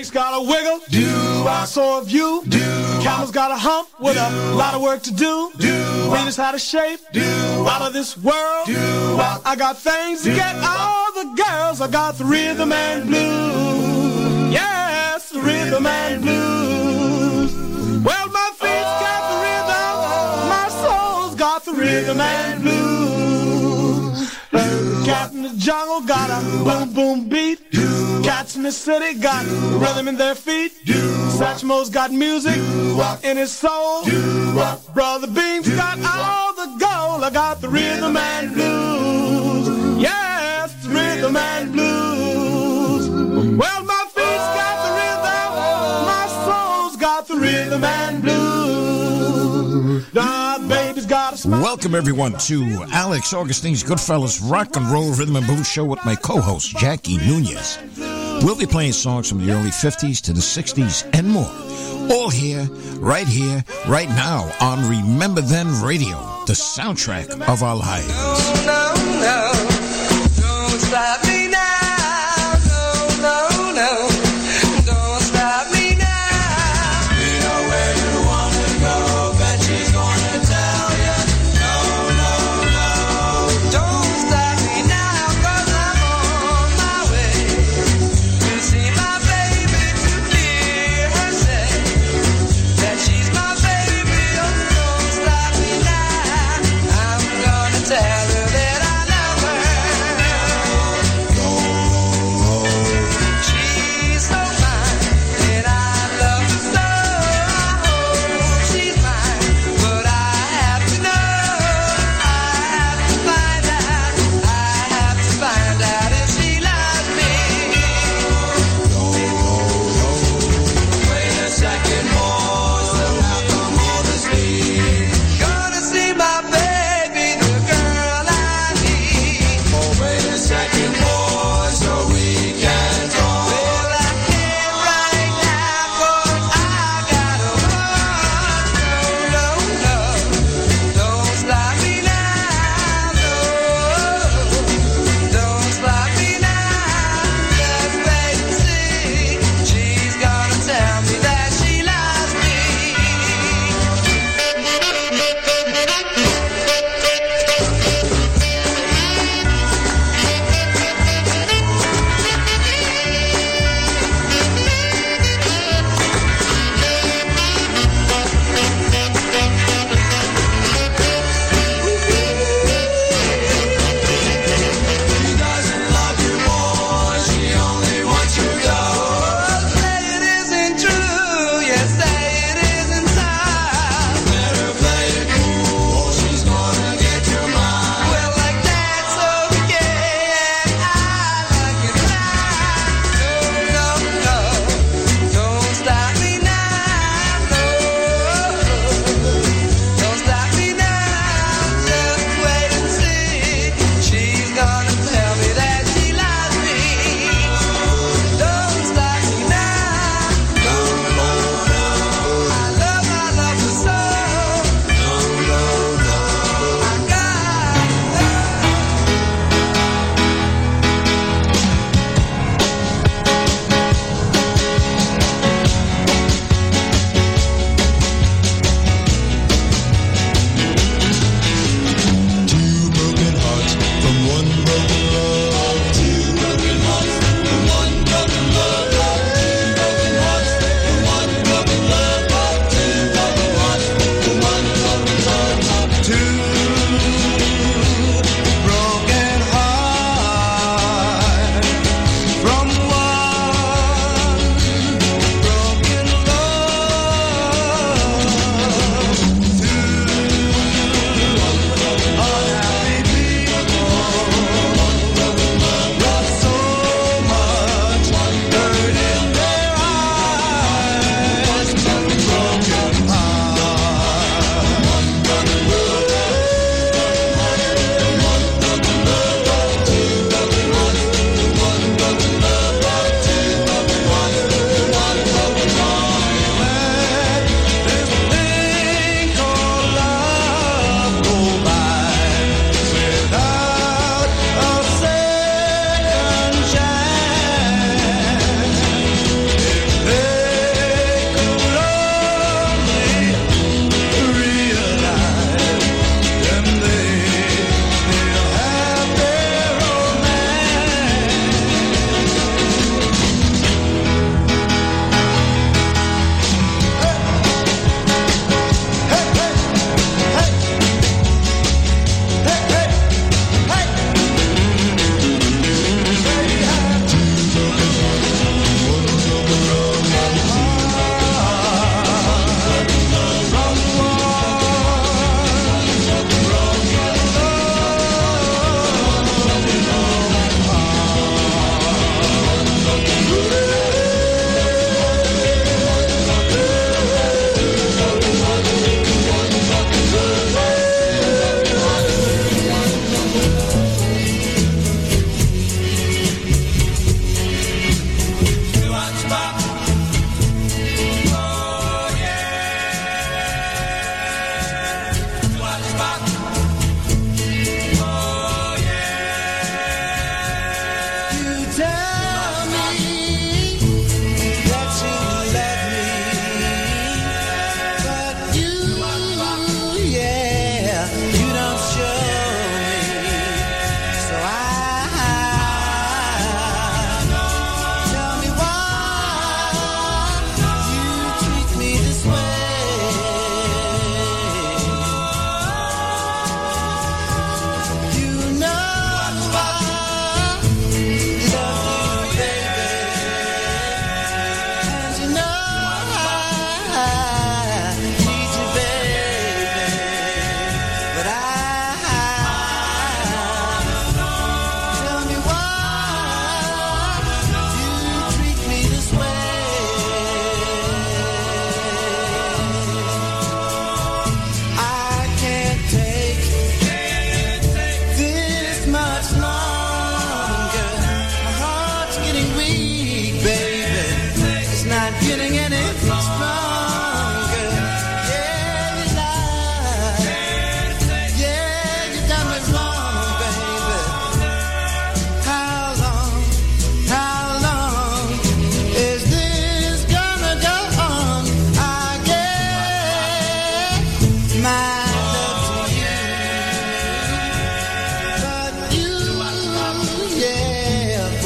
Snake's got a wiggle. Do So have you. Do Camel's got a hump with a lot of work to do. Do Venus had a shape. Do Out of this world. Do I got things to get all the girls. I got the rhythm and blues. Yes, the rhythm and blues. Well, my feet's got the rhythm. My soul's got the rhythm and blues. Cat in the jungle got a boom boom beat. Cats in the city got rhythm in their feet. Satchmo's got music in his soul. Brother Beam's got all the gold. I got the rhythm and blues. Yes, rhythm and blues. Well, my Welcome, everyone, to Alex Augustine's Goodfellas Rock and Roll Rhythm and Blues Show with my co host, Jackie Nunez. We'll be playing songs from the early 50s to the 60s and more. All here, right here, right now on Remember Then Radio, the soundtrack of our lives.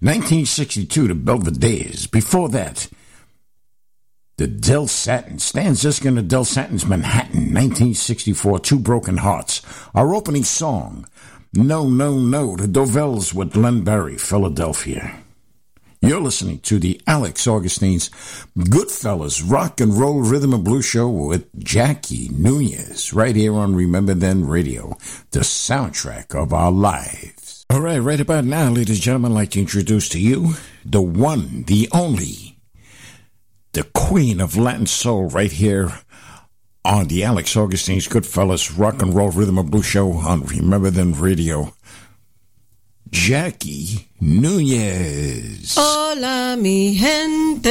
1962, to Belvederes. Before that, the Del Satin. Stan Ziskin and the Del Satin's Manhattan. 1964, Two Broken Hearts. Our opening song, No, No, No, the Dovells with Len Barry, Philadelphia. You're listening to the Alex Augustine's Goodfellas Rock and Roll Rhythm and Blues Show with Jackie Nunez, right here on Remember Then Radio, the soundtrack of our lives. All right, right about now, ladies and gentlemen, I'd like to introduce to you the one, the only, the queen of Latin soul, right here on the Alex Augustine's Goodfellas Rock and Roll Rhythm and Blues Show on Remember Then Radio. Jackie Nunez. Hola, mi gente.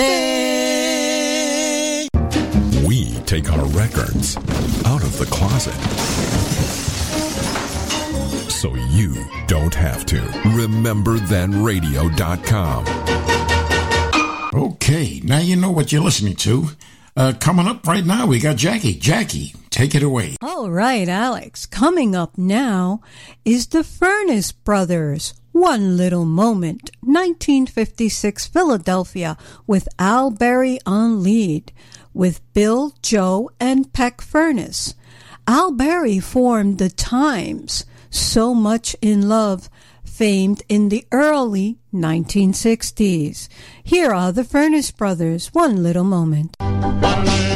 We take our records out of the closet so you don't have to. RememberThenRadio.com. Okay, now you know what you're listening to. Uh, coming up right now, we got Jackie. Jackie, take it away. All right, Alex. Coming up now is the Furness Brothers. One Little Moment, 1956 Philadelphia, with Al Berry on lead, with Bill, Joe, and Peck Furness. Al Berry formed the Tymes, So Much in Love, famed in the early 1960s. Here are the Furness Brothers, One Little Moment. One little moment,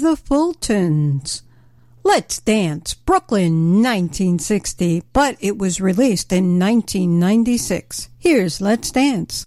the Fultons. Let's Dance, Brooklyn 1960, but it was released in 1996. Here's Let's Dance.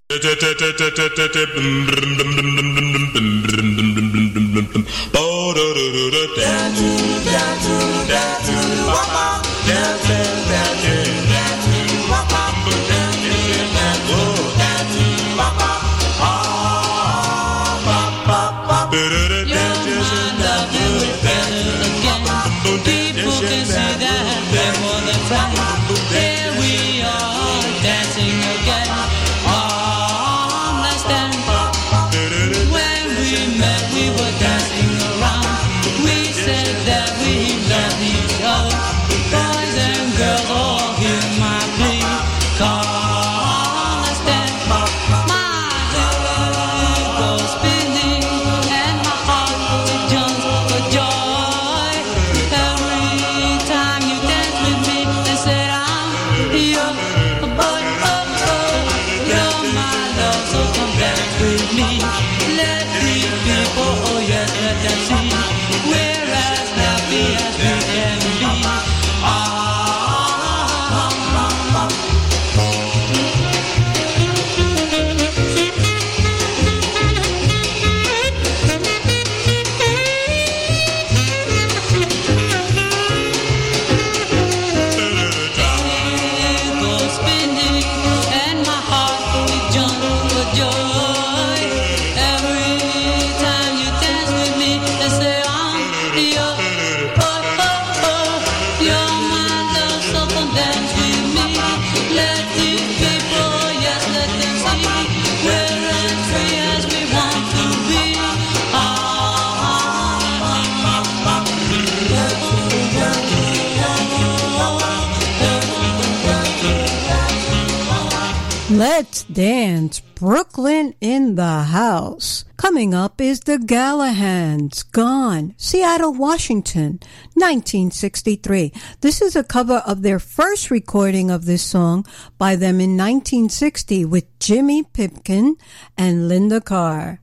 Let's dance. Brooklyn in the house. Coming up is the Gallahads. Gone. Seattle, Washington, 1963. This is a cover of their first recording of this song by them in 1960 with Jimmy Pipkin and Linda Carr.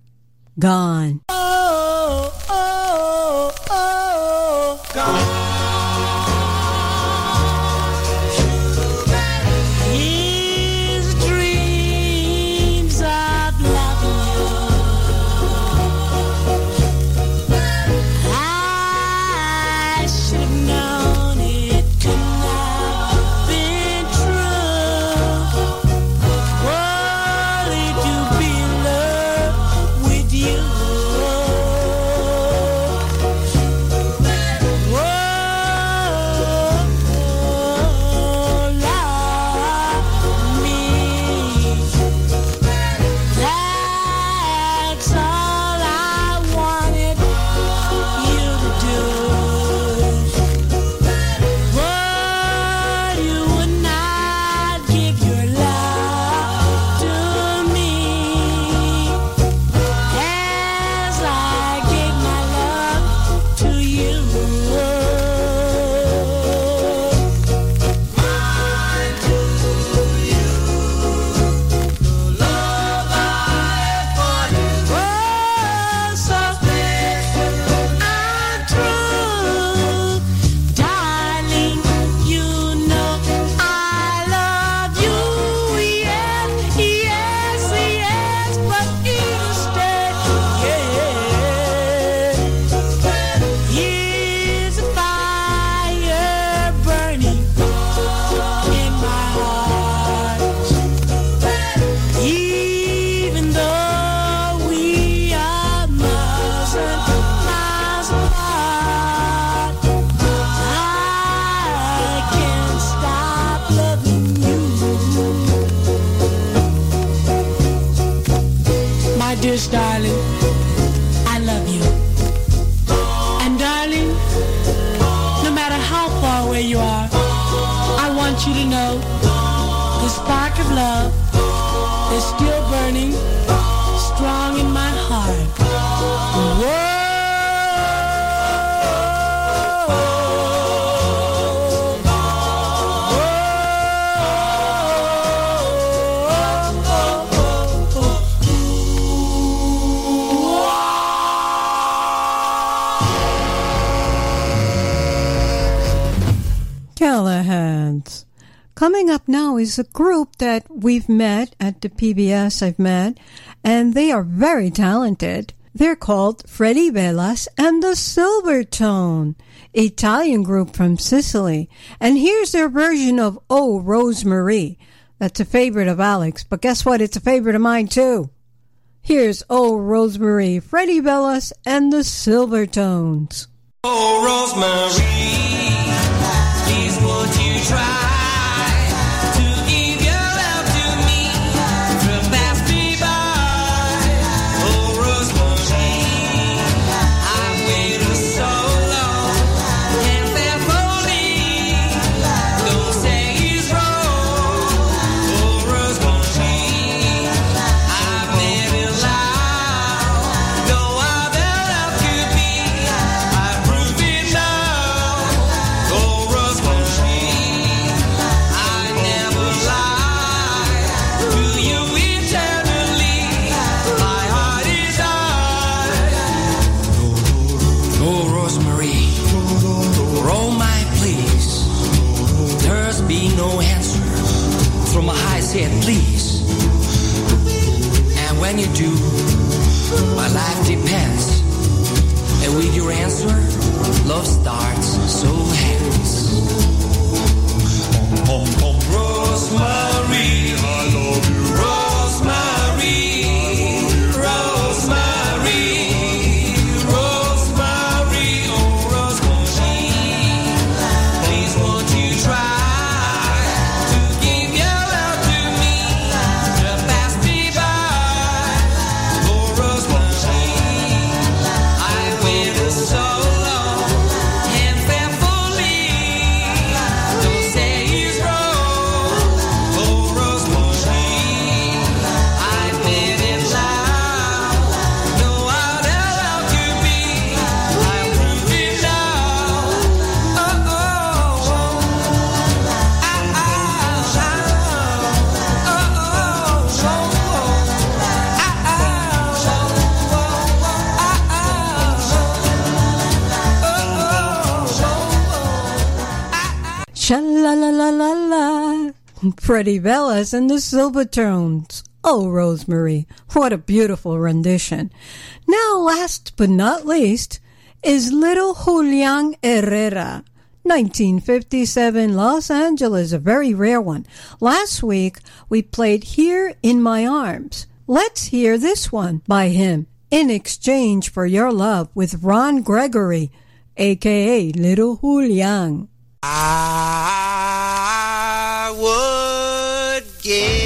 Gone. Oh, should have known is a group that we've met at the PBS, I've met, and they are very talented. They're called Freddie Velas and the Silvertone, Italian group from Sicily. And here's their version of Oh Rosemary. That's a favorite of Alex, but guess what? It's a favorite of mine too. Here's Oh Rosemary, Freddie Velas and the Silvertones. Oh, Rosemary, Freddie Velez and the Silvertones. Oh, Rosemary, what a beautiful rendition. Now, last but not least, is Little Julian Herrera. 1957 Los Angeles, a very rare one. Last week we played Here in My Arms. Let's hear this one by him, In Exchange for Your Love, with Ron Gregory, aka Little Julian. I would give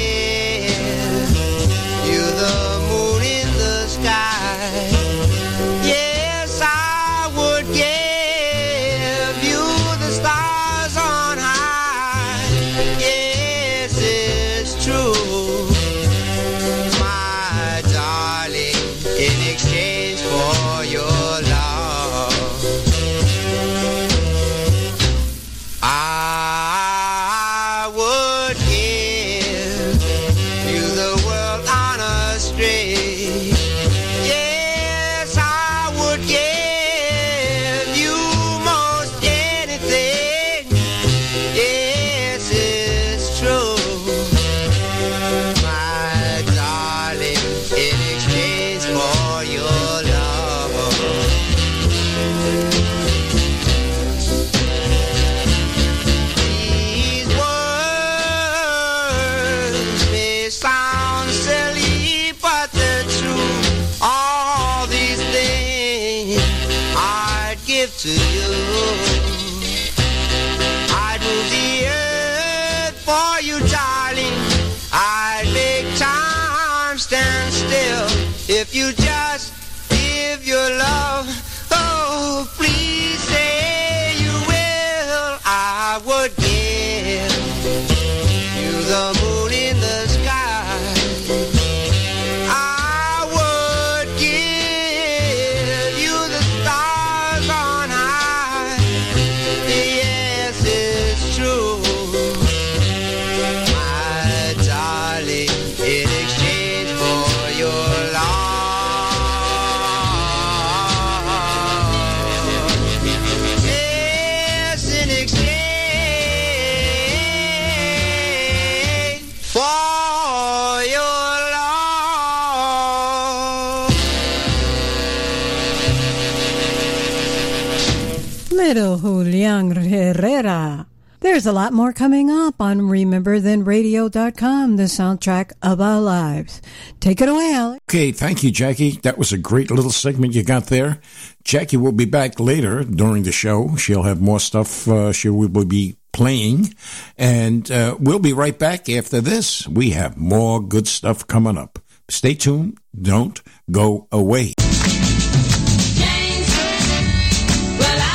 Julian Herrera. There's a lot more coming up on RememberThenRadio.com, the soundtrack of our lives. Take it away, Alex. Okay, thank you, Jackie. That was a great little segment you got there. Jackie will be back later during the show. She'll have more stuff uh, she will be playing. And uh, we'll be right back after this. We have more good stuff coming up. Stay tuned. Don't go away.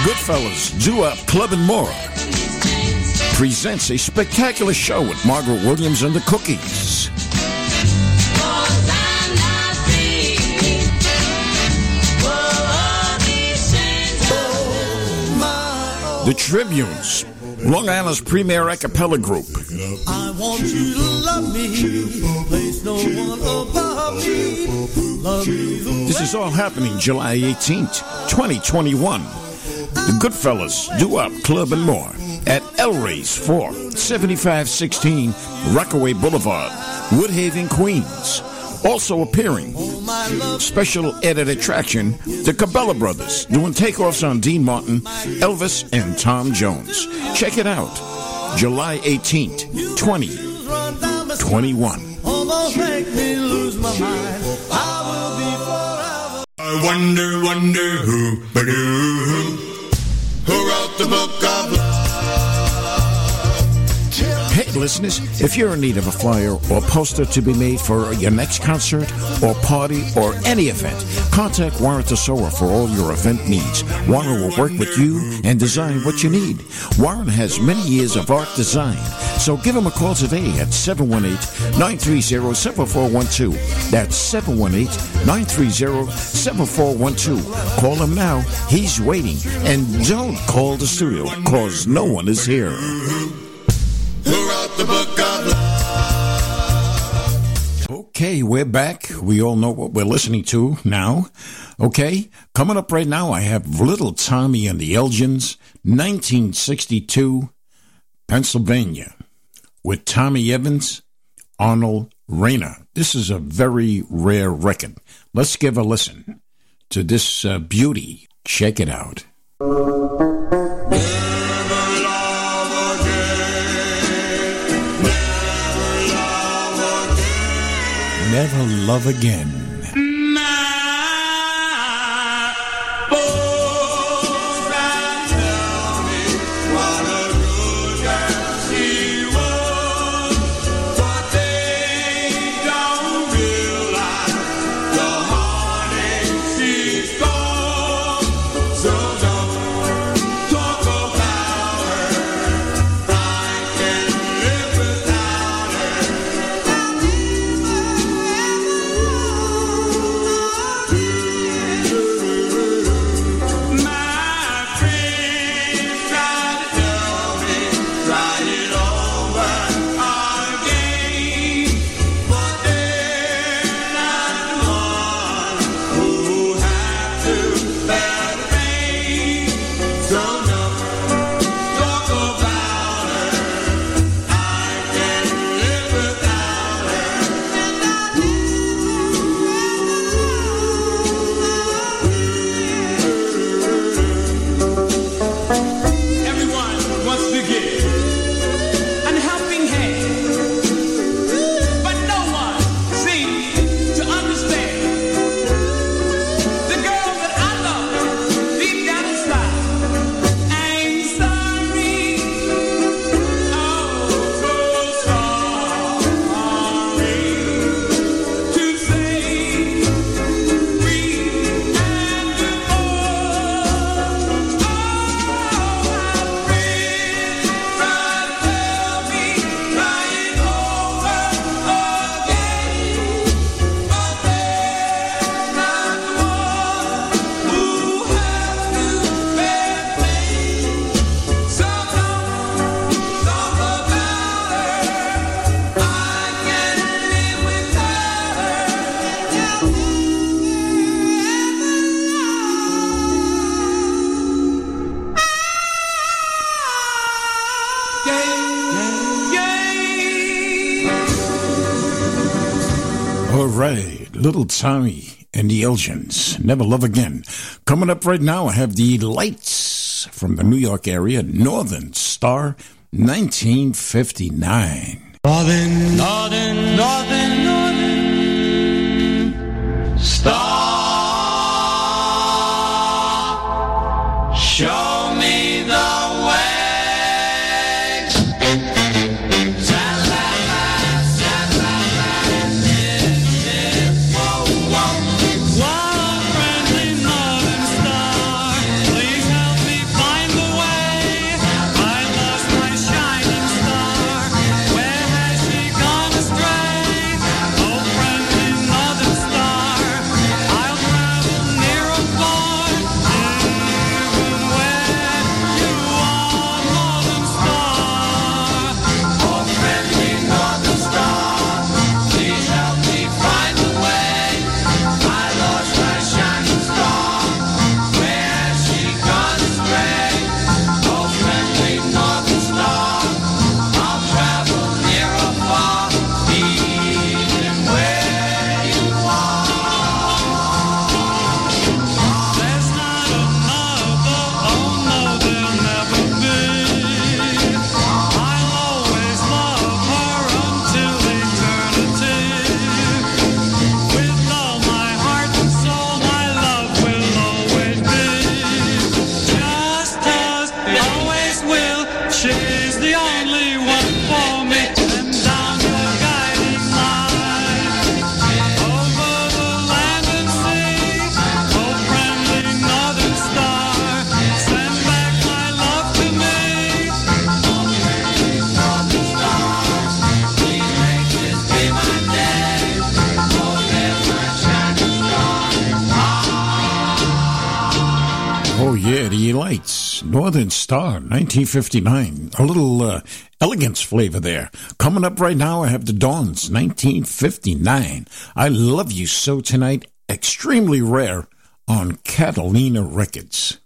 Goodfellas, Doo Wop Club and More presents a spectacular show with Margaret Williams and the Cookies. The Tribunes, Long Island's premier a cappella group. I want you to love me. Place no one above me. Love me This is all happening July 18th, 2021. The Goodfellas, Doo Wop Club and more at El Rey's 4, 7516 Rockaway Boulevard, Woodhaven, Queens. Also appearing, special added attraction, the Cabela Brothers doing takeoffs on Dean Martin, Elvis, and Tom Jones. Check it out. July 18th, 2021. almost make me lose my mind. I wonder, wonder who, who wrote the book of love? Listeners, if you're in need of a flyer or poster to be made for your next concert or party or any event, contact Warren Tesoro for all your event needs. Warren will work with you and design what you need. Warren has many years of art design, so give him a call today at 718-930-7412. That's 718-930-7412. Call him now. He's waiting. And don't call the studio, cause no one is here the book of love. Okay, we're back. We all know what we're listening to now. Okay, coming up right now, I have Little Tommy and the Elgins, 1962, Pennsylvania, with Tommy Evans, Arnold Rayner. This is a very rare record. Let's give a listen to this uh, beauty. Check it out. Never Love Again. Little Tommy and the Elgins, Never Love Again. Coming up right now, I have the lights from the New York area, Northern Star 1959. Northern, Northern, Northern. Northern. Northern Star, 1959. A little uh, Elegants flavor there. Coming up right now, I have the Dawns, 1959. I Love You So Tonight, extremely rare on Catalina Records.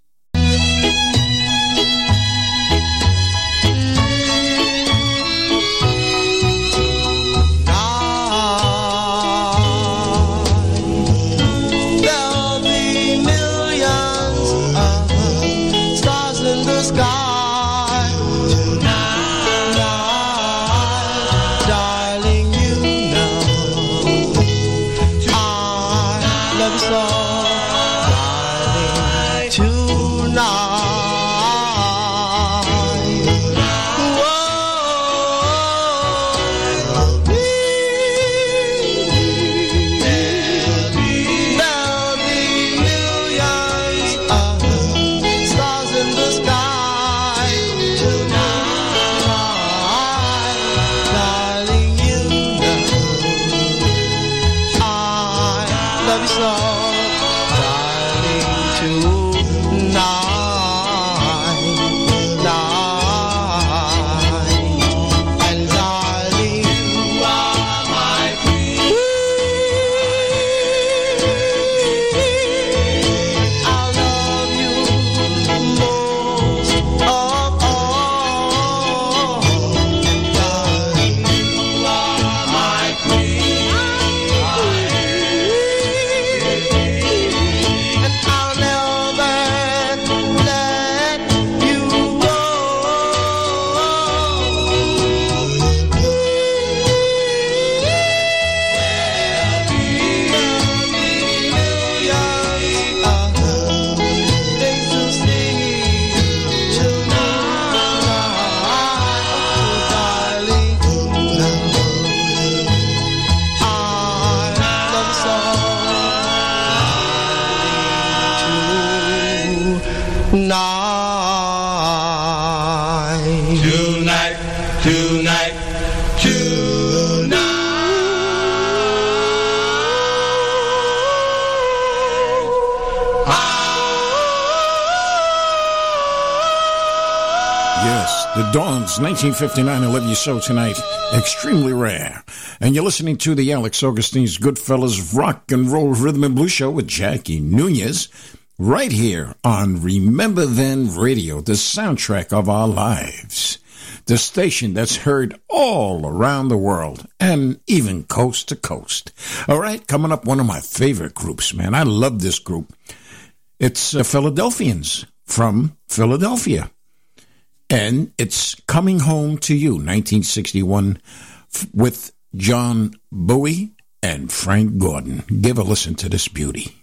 1959, I Love You So Tonight, extremely rare. And you're listening to the Alex Augustine's Goodfellas Rock and Roll Rhythm and Blues Show with Jackie Nunez, right here on Remember Then Radio, the soundtrack of our lives. The station that's heard all around the world and even coast to coast. All right, coming up, one of my favorite groups, man. I love this group. It's the Philadelphians from Philadelphia and it's Coming Home to You, 1961, f- with John Bowie and Frank Gordon. Give a listen to this beauty.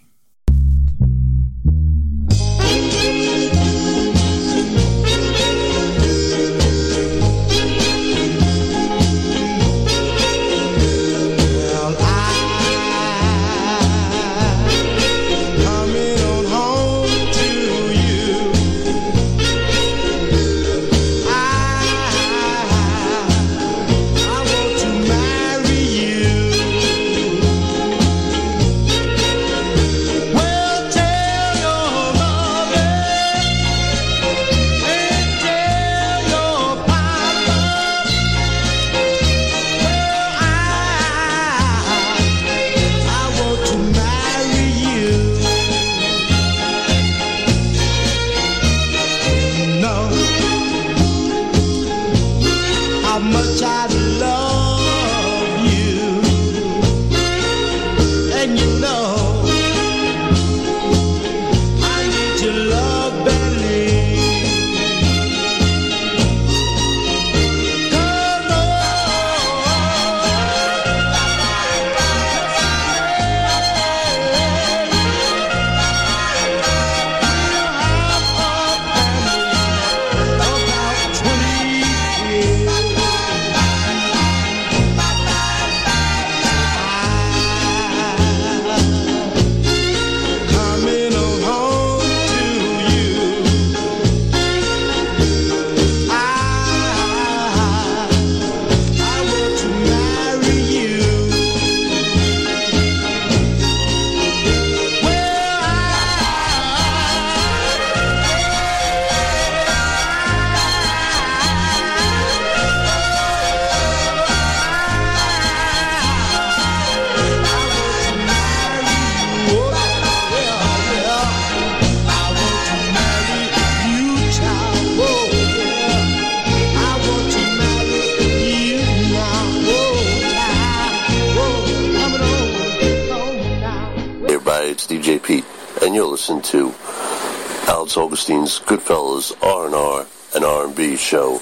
Goodfellas R&R and R&B show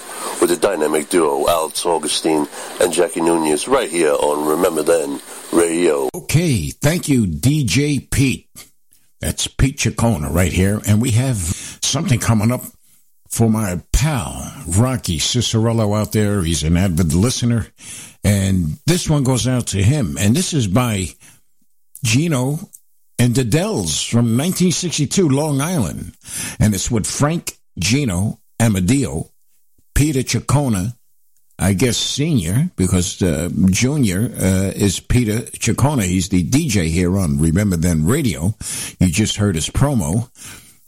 with the dynamic duo Alex Augustine and Jackie Nunez right here on Remember Then Radio. Okay, thank you, DJ Pete. That's Pete Chacona right here. And we have something coming up for my pal, Rocky Cicerello out there. He's an avid listener. And this one goes out to him. And this is by Gino and Dells from 1962, Long Island. And it's with Frank Gino Amadio, Peter Chacona, I guess senior, because uh, junior uh, is Peter Chacona. He's the DJ here on Remember Then Radio. You just heard his promo.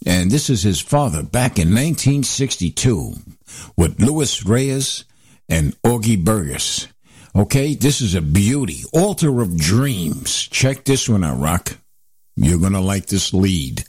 And this is his father back in 1962 with Louis Reyes and Augie Burgess. Okay, this is a beauty. Altar of Dreams. Check this one out, Rock. You're going to like this lead.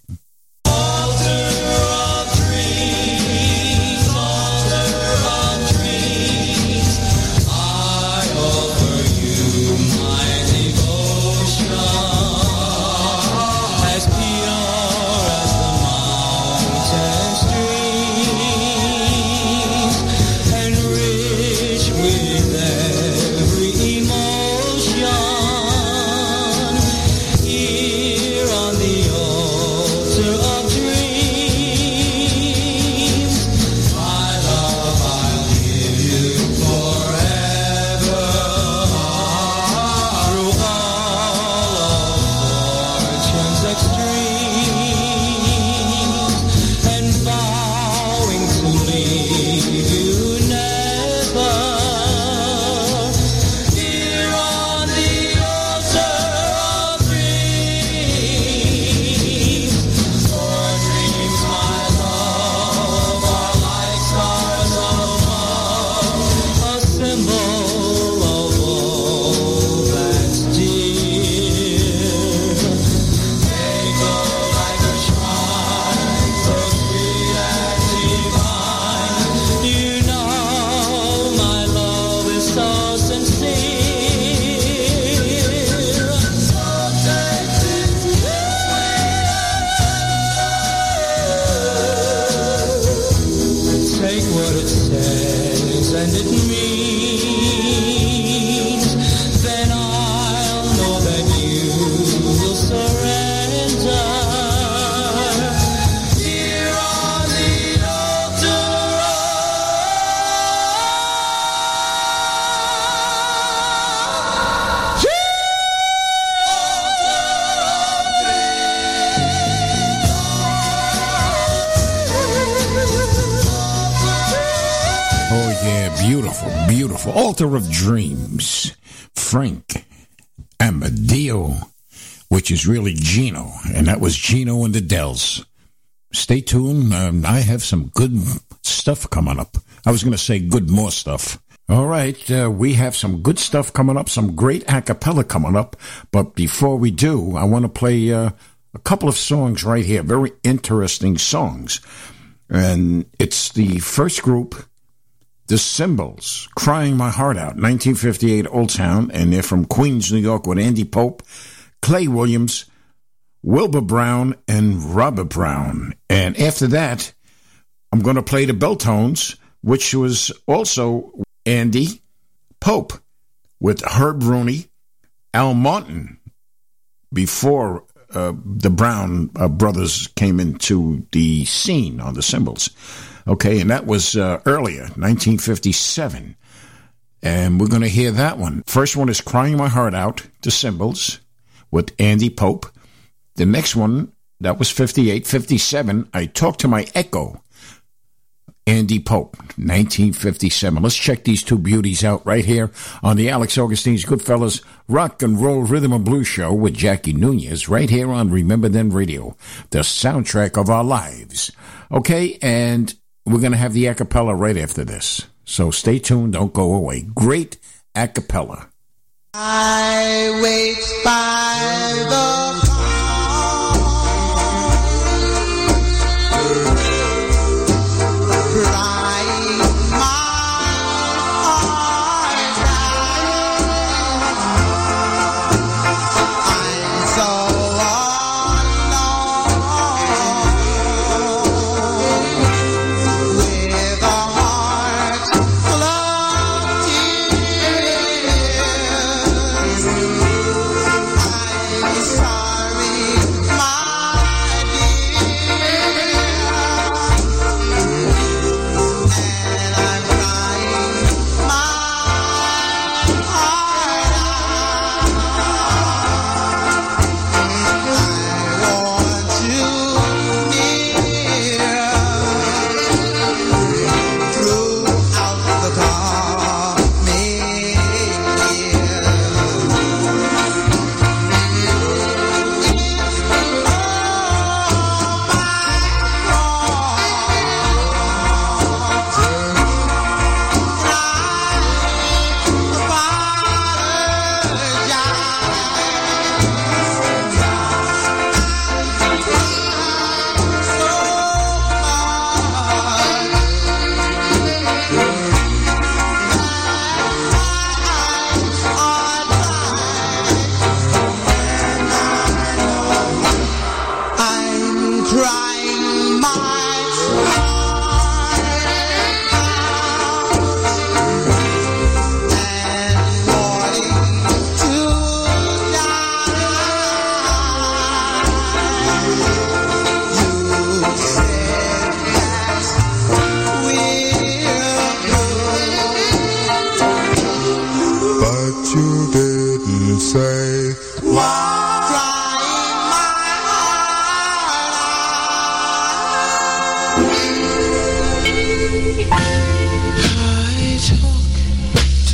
Beautiful, beautiful. Altar of Dreams. Frank Amadeo, which is really Gino, and that was Gino and the Dells. Stay tuned. Um, I have some good stuff coming up. I was going to say good more stuff. All right, uh, we have some good stuff coming up, some great a cappella coming up. But before we do, I want to play uh, a couple of songs right here, very interesting songs. And it's the first group the Symbols, Crying My Heart Out, 1958 Old Town, and they're from Queens, New York with Andy Pope, Clay Williams, Wilbur Brown, and Robert Brown. And after that, I'm going to play the Belltones, which was also Andy Pope with Herb Rooney, Al Martin, before uh, the Brown uh, brothers came into the scene on the Symbols. Okay, and that was uh, earlier, 1957. And we're going to hear that one. First one is Crying My Heart Out, The Symbols, with Andy Pope. The next one, that was 58. 57, I Talk to My Echo, Andy Pope, 1957. Let's check these two beauties out right here on the Alex Augustine's Goodfellas Rock and Roll Rhythm and Blues Show with Jackie Nunez, right here on Remember Then Radio, the soundtrack of our lives. Okay, and we're going to have the acapella right after this. So stay tuned, don't go away. Great acapella. I wait by the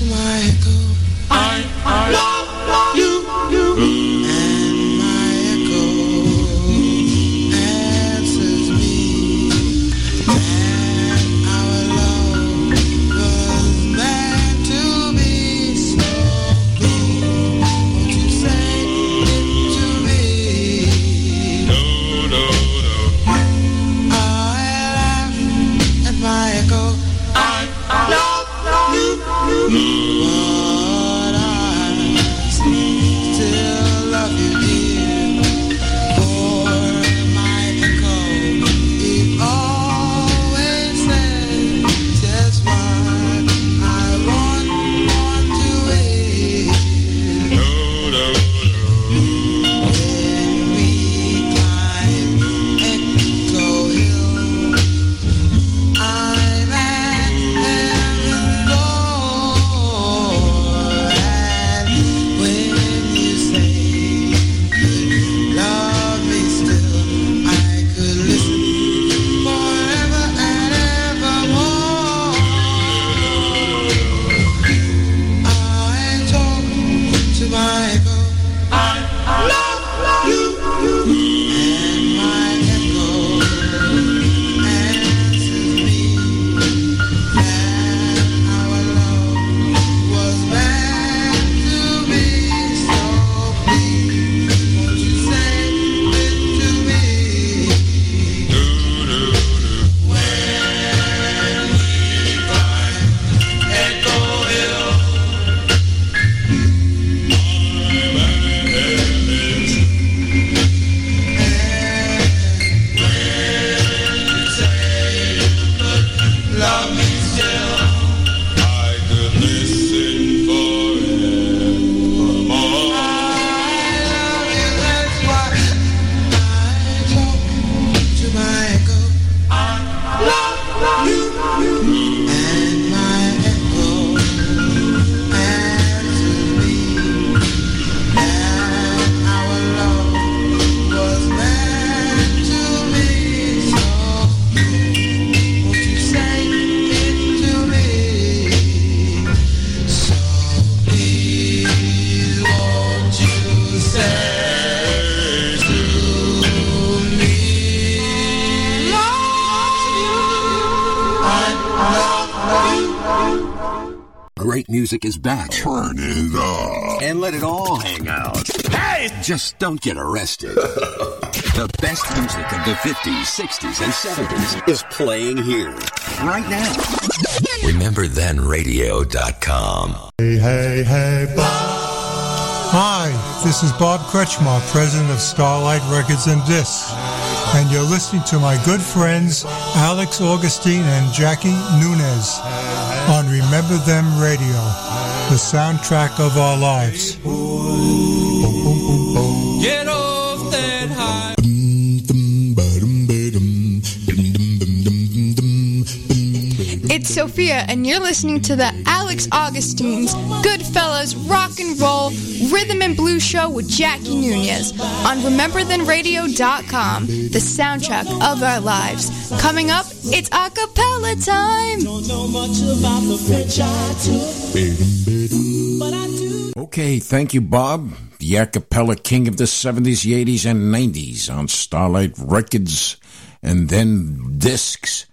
to oh, my. I, don't get arrested. the best music of the 50s, 60s, and 70s is playing here. Right now. RememberThenRadio.com. Hey, hey, hey, Bob. Hi, this is Bob Kretschmar, president of Starlight Records and Discs. And you're listening to my good friends Alex Augustine and Jackie Nunez on Remember Then Radio, the soundtrack of our lives. Sophia, and you're listening to the Alex Augustine's Goodfellas Rock and Roll Rhythm and Blues Show with Jackie Nunez on RememberThenRadio.com, the soundtrack of our lives. Coming up, it's a cappella time. Okay, thank you, Bob. The a cappella king of the 70s, 80s, and 90s on Starlight Records and then Discs.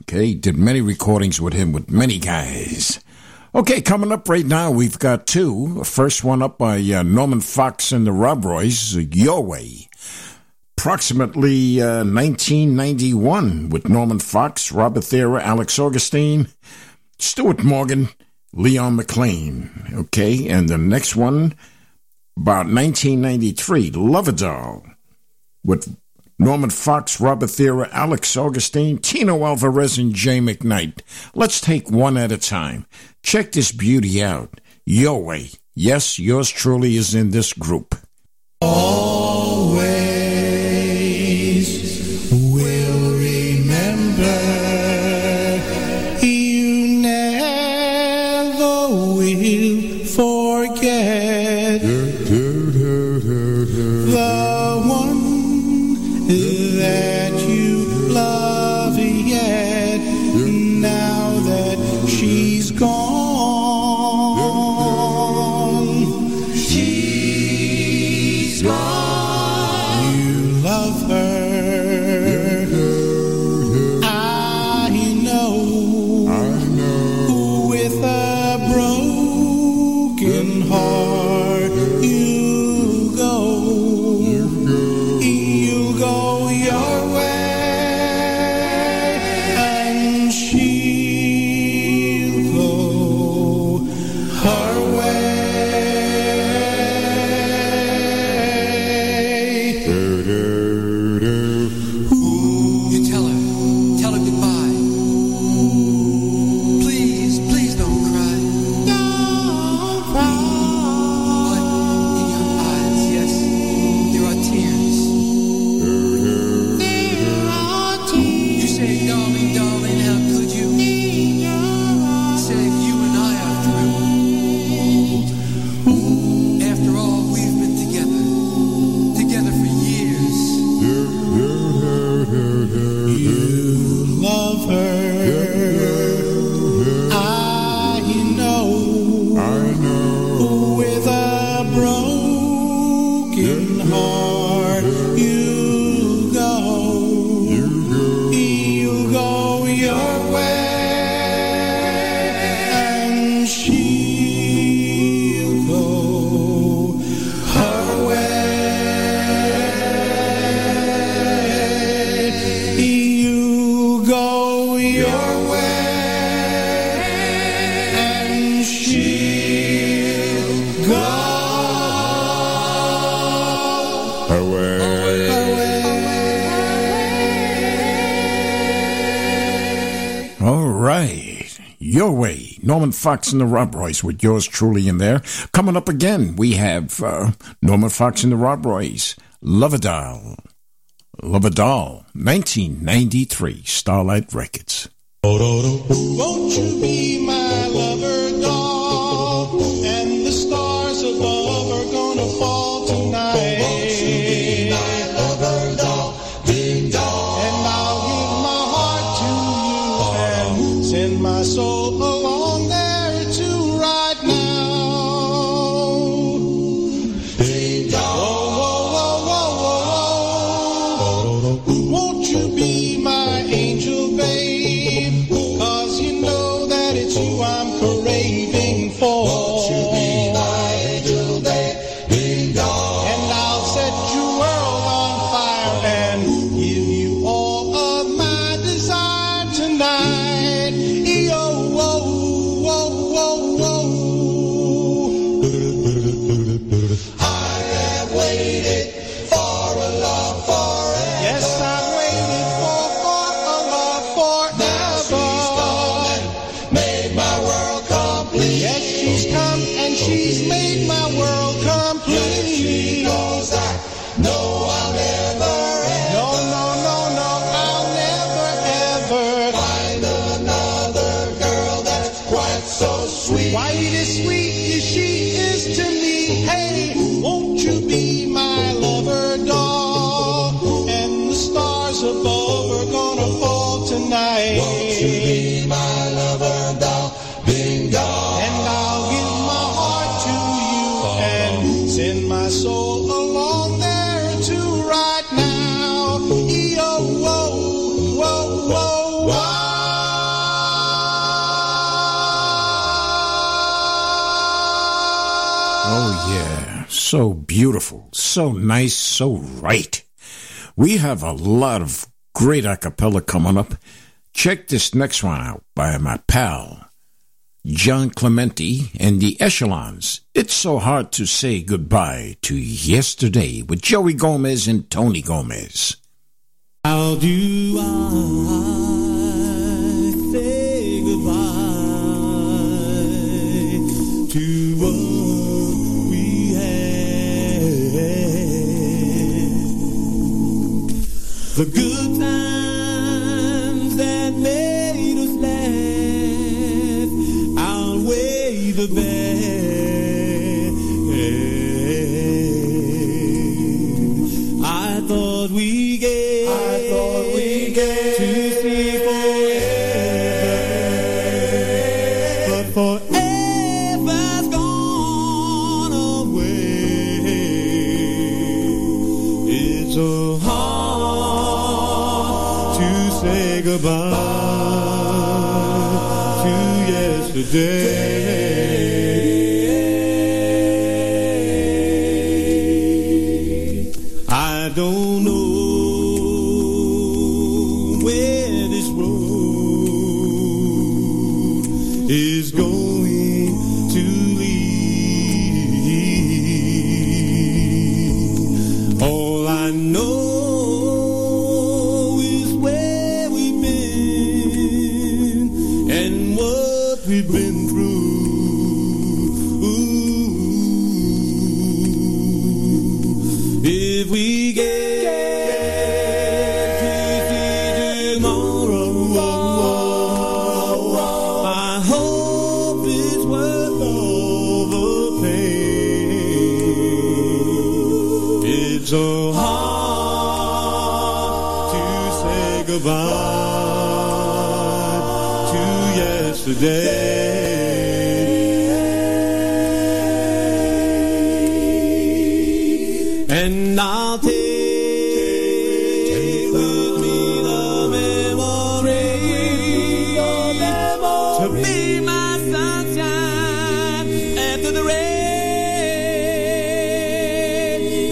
Okay, did many recordings with him with many guys. Okay, coming up right now, we've got two. First one up by uh, Norman Fox and the Rob Roys, Your Way. Approximately uh, 1991 with Norman Fox, Robert Thera, Alex Augustine, Stuart Morgan, Leon McLean. Okay, and the next one about 1993, Love Doll with Norman Fox, Robert Thera, Alex Augustine, Tino Alvarez, and Jay McKnight. Let's take one at a time. Check this beauty out. Your way. Yes, yours truly is in this group. always Fox and the Rob Roys with yours truly in there. Coming up again, we have uh, Norman Fox and the Rob Roys. Love a Doll. Love a Doll. 1993. Starlight Records. Won't you be so right. We have a lot of great a cappella coming up. Check this next one out by my pal, John Clementi and the Echelons. It's so hard to say goodbye to yesterday with Joey Gomez and Tony Gomez. How do I The good times that made us laugh outweigh the bad. I thought we gave. Goodbye to yesterday. Yesterday. And I'll take with me the to be my sunshine after the rain.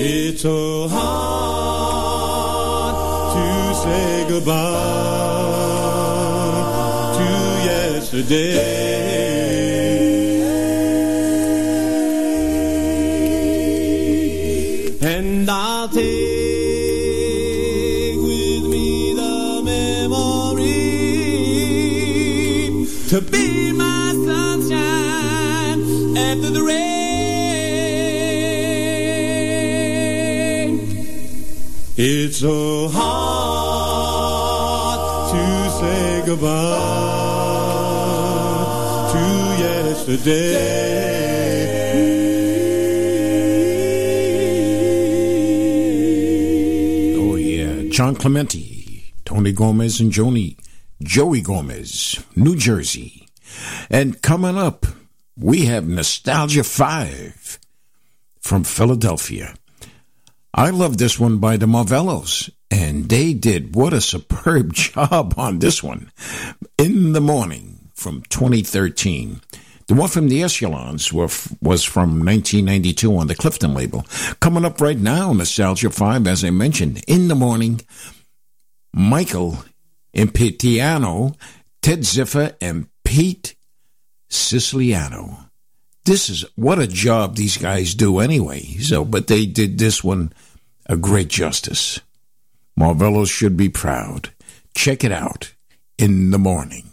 It's so hard to say goodbye yesterday. And I'll take with me the memory to be my sunshine after the rain. It's so hard to say goodbye yesterday. Oh, yeah. John Clementi, Tony Gomez, and Joni, Joey Gomez, New Jersey. And coming up, we have Nostalgia 5 from Philadelphia. I love this one by the Marvellos, and they did what a superb job on this one. In the Morning from 2013. The one from the Echelons was from 1992 on the Clifton label. Coming up right now, Nostalgia 5, as I mentioned, In the Morning, Michael Impetiano, Ted Ziffer, and Pete Siciliano. This is what a job these guys do anyway. So, but they did this one a great justice. Marvellos should be proud. Check it out in the morning.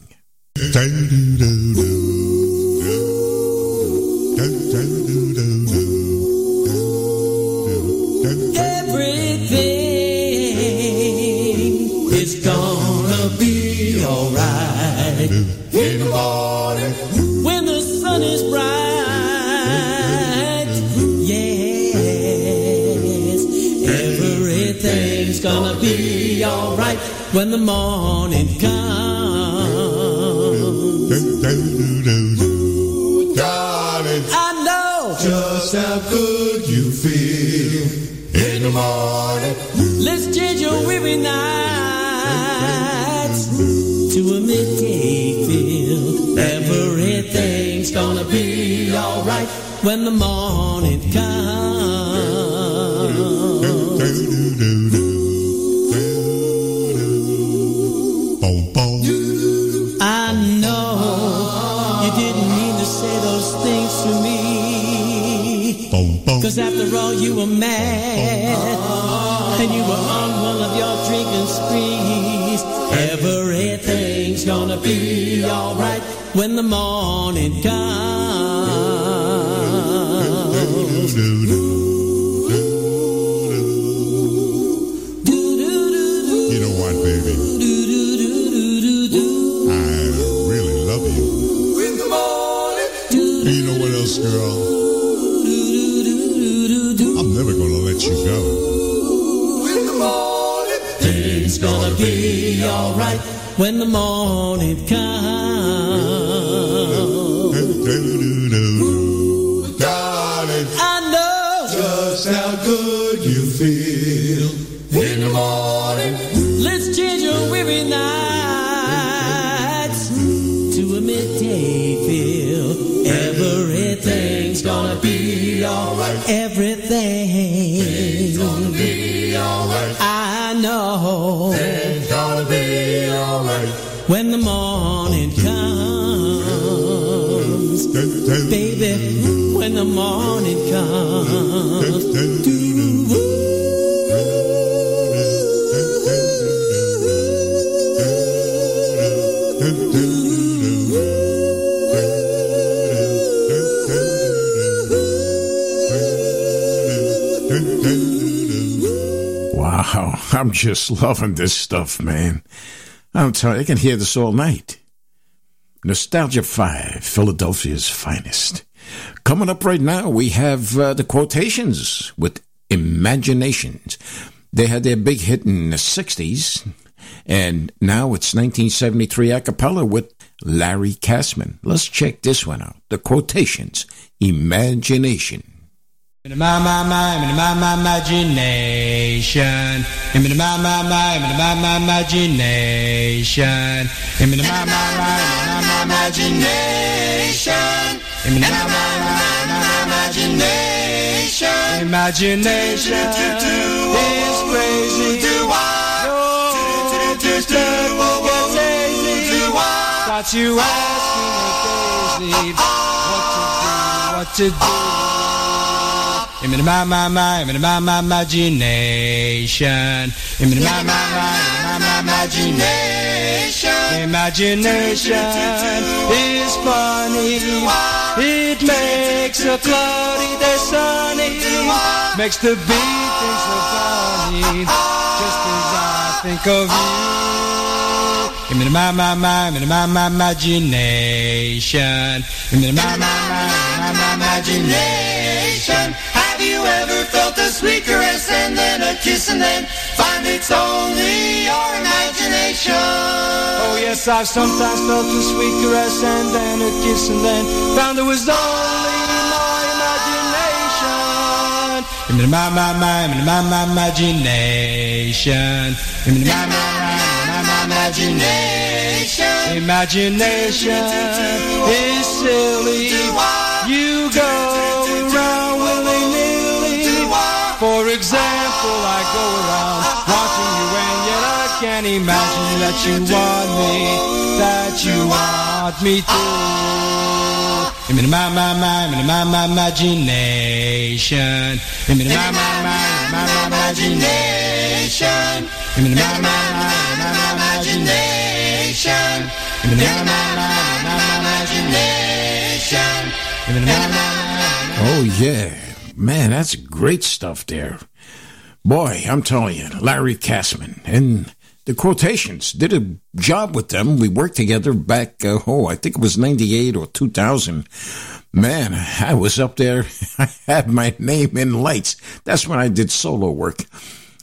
When the sun is bright Yes Everything's gonna be alright when the morning comes. Just how good you feel in the morning. Let's change your weary nights to a midday feel. Everything's gonna be alright when the morning comes. Cause after all, you were mad. And you were on one of your drinking sprees. Everything's gonna be alright when the morning comes. You know what, baby? I really love you. In the morning. And you know what else, girl? Let you go. In the morning. Things gonna be alright when the morning comes. Darling, I know just how good you feel in the morning. Let's change your weary nights gonna be alright. Everything's gonna be alright. I know. It's gonna be alright. When the morning comes, baby, when the morning comes. I'm just loving this stuff, man. I'm telling you, I can hear this all night. Nostalgia 5, Philadelphia's finest. Coming up right now, we have uh, the quotations with Imaginations. They had their big hit in the 60s, and now it's 1973 a cappella with Larry Kassman. Let's check this one out. The quotations Imagination. My, my, my, my, my, my, imagination. My, my, my, my, my, my, my, imagination. My, my, my, my, my, my, imagination. My, my, my, my, my, imagination. Imagination is crazy. Your system gets lazy. Got you asking me daisy what to do, what to do. In my my my my my imagination. In my my my imagination. Imagination is funny. It makes a cloudy day sunny. Makes the big things so funny. Just as I think of you. In my my my my my imagination. In my my my my imagination. Have you ever felt a sweet caress and then a kiss and then find it's only your imagination? Oh yes, I've sometimes felt a sweet caress and then a kiss and then found it was only my imagination. In my my my in my my imagination. In my my my my imagination. Imagination is silly. You go example, I go around watching you and yet I can't imagine that you want me, that you want me to. In my, my, my, in my, my imagination. In my, my, my, my, my imagination. In my, my, my, my, my imagination. In my, my, my, my, imagination. Oh, yeah. Man, that's great stuff there. Boy, I'm telling you, Larry Kassman. And the quotations did a job with them. We worked together back, uh, oh, I think it was 98 or 2000. Man, I was up there. I had my name in lights. That's when I did solo work.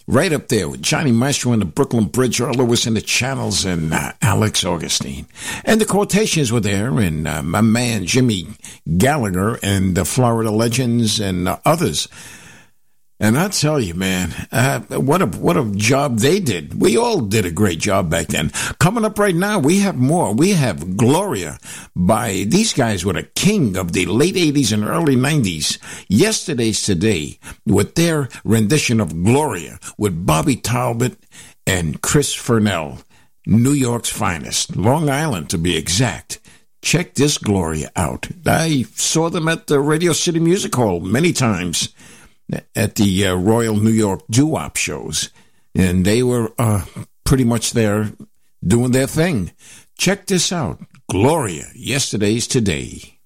right up there with Johnny Maestro and the Brooklyn Bridge, Earl Lewis and the Channels, and uh, Alex Augustine. And the quotations were there, and uh, my man Jimmy Gallagher and the Florida Legends and others. And I tell you, man, uh, what a what a job they did. We all did a great job back then. Coming up right now, we have more. We have Gloria by these guys were the king of the late '80s and early '90s. Yesterday's today with their rendition of Gloria with Bobby Talbot and Chris Furnell, New York's finest, Long Island to be exact. Check this Gloria out. I saw them at the Radio City Music Hall many times at the uh, Royal New York doo-wop shows, and they were uh, pretty much there doing their thing. Check this out, Gloria. Yesterday's today.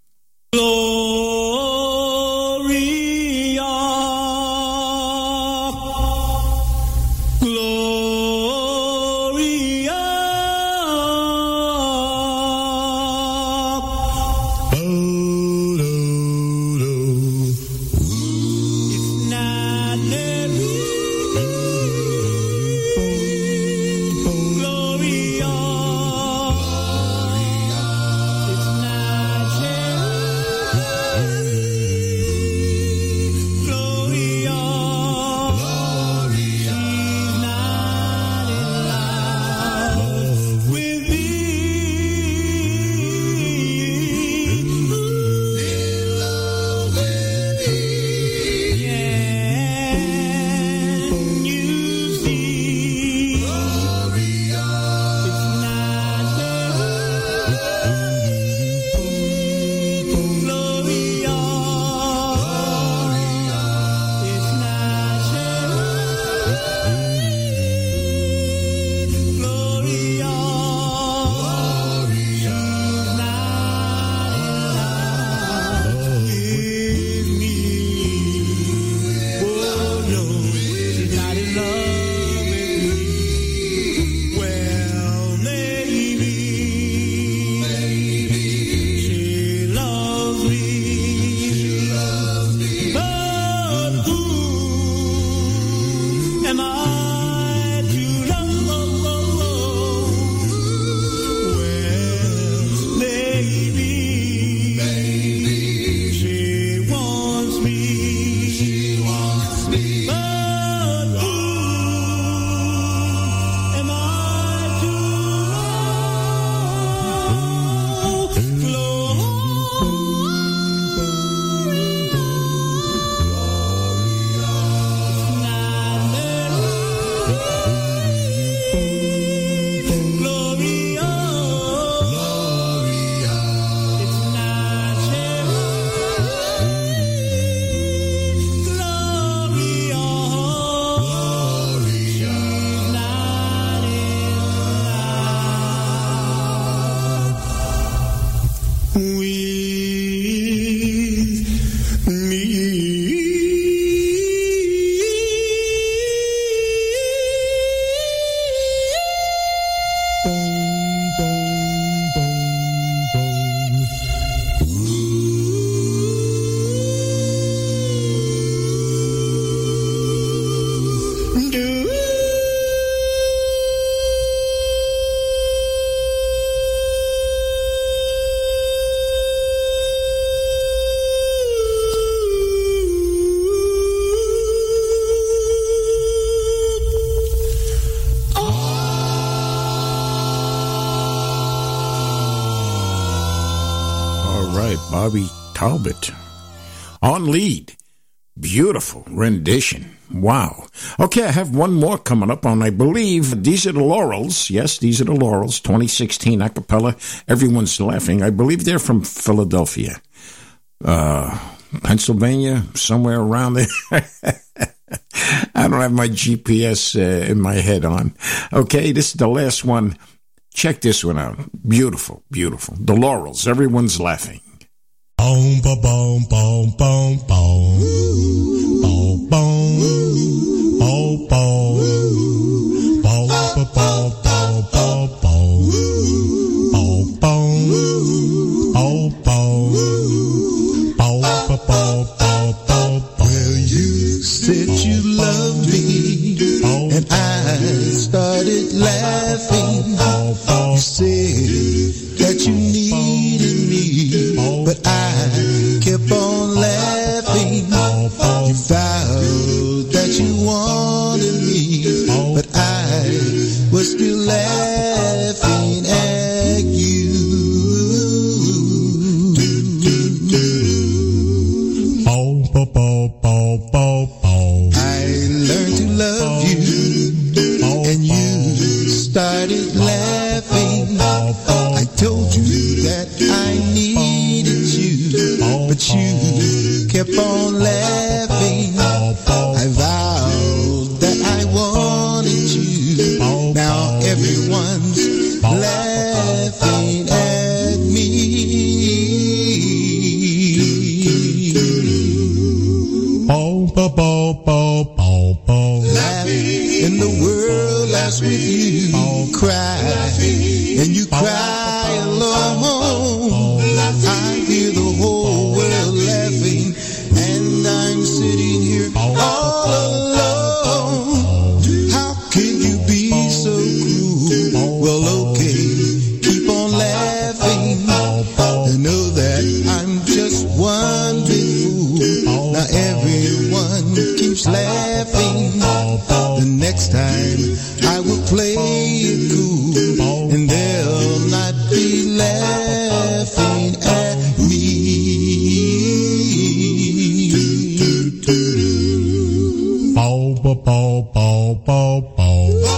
Beautiful rendition. Wow. Okay, I have one more coming up on, I believe, These Are the Laurels. Yes, These Are the Laurels, 2016 acapella. Everyone's laughing. I believe they're from Philadelphia. Uh, Pennsylvania, somewhere around there. I don't have my GPS uh, in my head on. Okay, this is the last one. Check this one out. Beautiful, beautiful. The Laurels. Everyone's laughing. Boom, ba, boom, boom, boom, boom. Boom, Laughing, you said that you needed me, but I kept on laughing. You vowed that you wanted me, but I was still laughing at you. I learned to love you, and you started laughing. I told you that I needed you, but you kept on laughing. I vowed that I wanted you. Now everyone's laughing at me. Laughing in the world laughs with you. Cry and you cry alone. I hear the whole world laughing, and I'm sitting here all alone. How can you be so cruel? Well, okay, keep on laughing. I know that I'm just fool. Now everyone keeps laughing. The next time I will play it cool, 宝宝宝宝宝。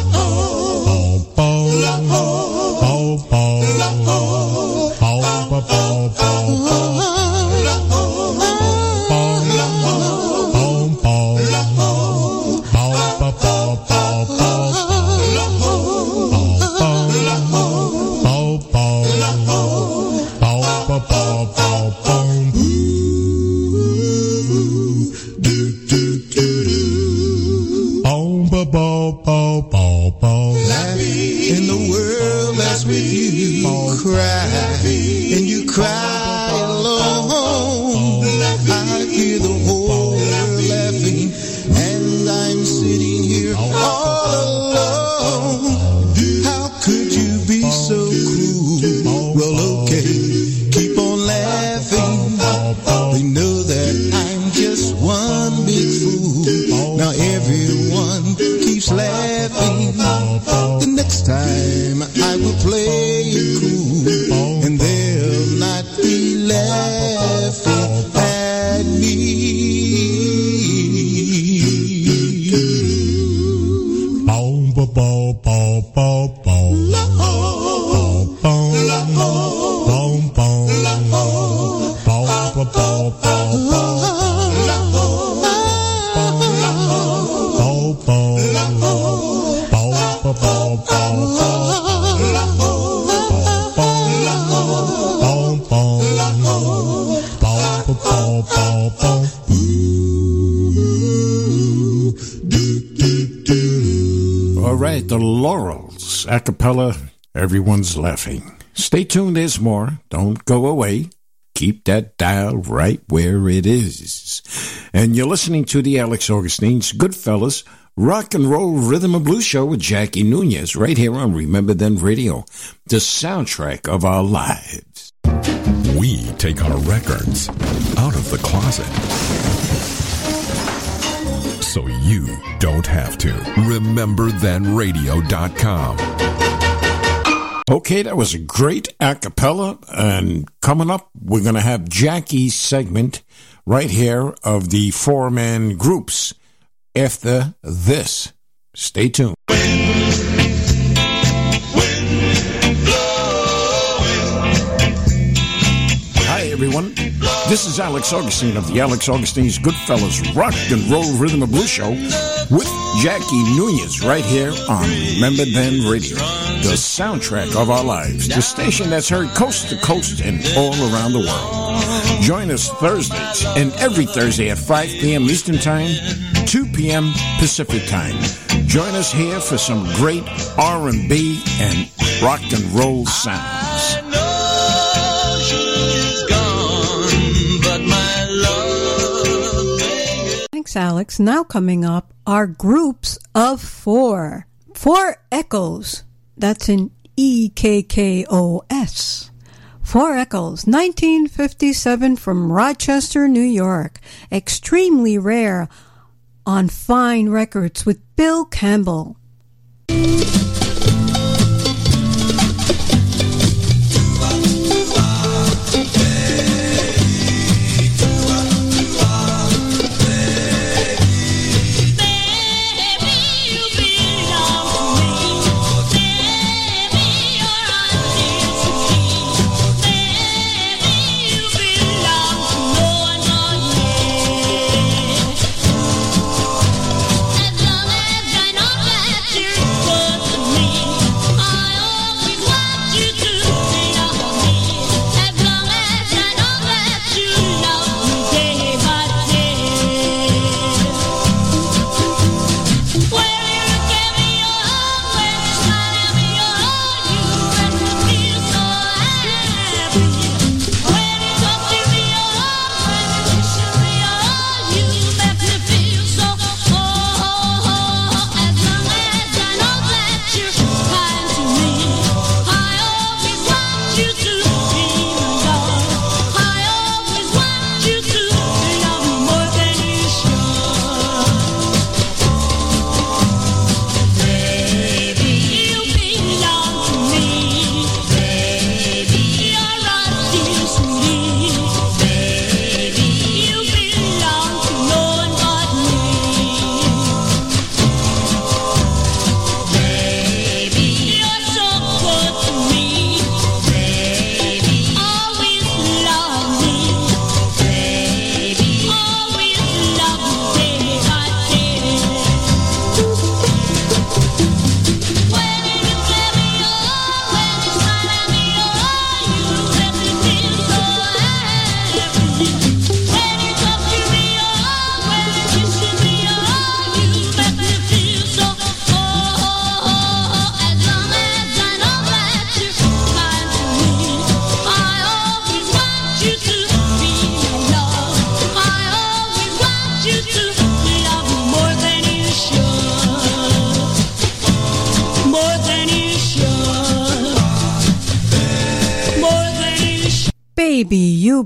A cappella, everyone's laughing. Stay tuned, there's more. Don't go away. Keep that dial right where it is. And you're listening to the Alex Augustine's Goodfellas Rock and Roll Rhythm and Blues Show with Jackie Nunez right here on Remember Then Radio, the soundtrack of our lives. We take our records out of the closet so you don't have to. RememberThenRadio.com. Okay, that was a great a cappella. And coming up, we're going to have Jackie's segment right here of the four man groups after this. Stay tuned. Hi, everyone. This is Alex Augustine of the Alex Augustine's Goodfellas Rock and Roll Rhythm and Blues Show with Jackie Nunez right here on Remember Then Radio, the soundtrack of our lives, the station that's heard coast to coast and all around the world. Join us Thursdays and every Thursday at 5 p.m. Eastern Time, 2 p.m. Pacific Time. Join us here for some great R&B and rock and roll sounds. Thanks, Alex. Now coming up are groups of four. Four echoes. That's in E K K O S. Four Echoes, 1957 from Rochester, New York. Extremely rare on Fine Records with Bill Campbell.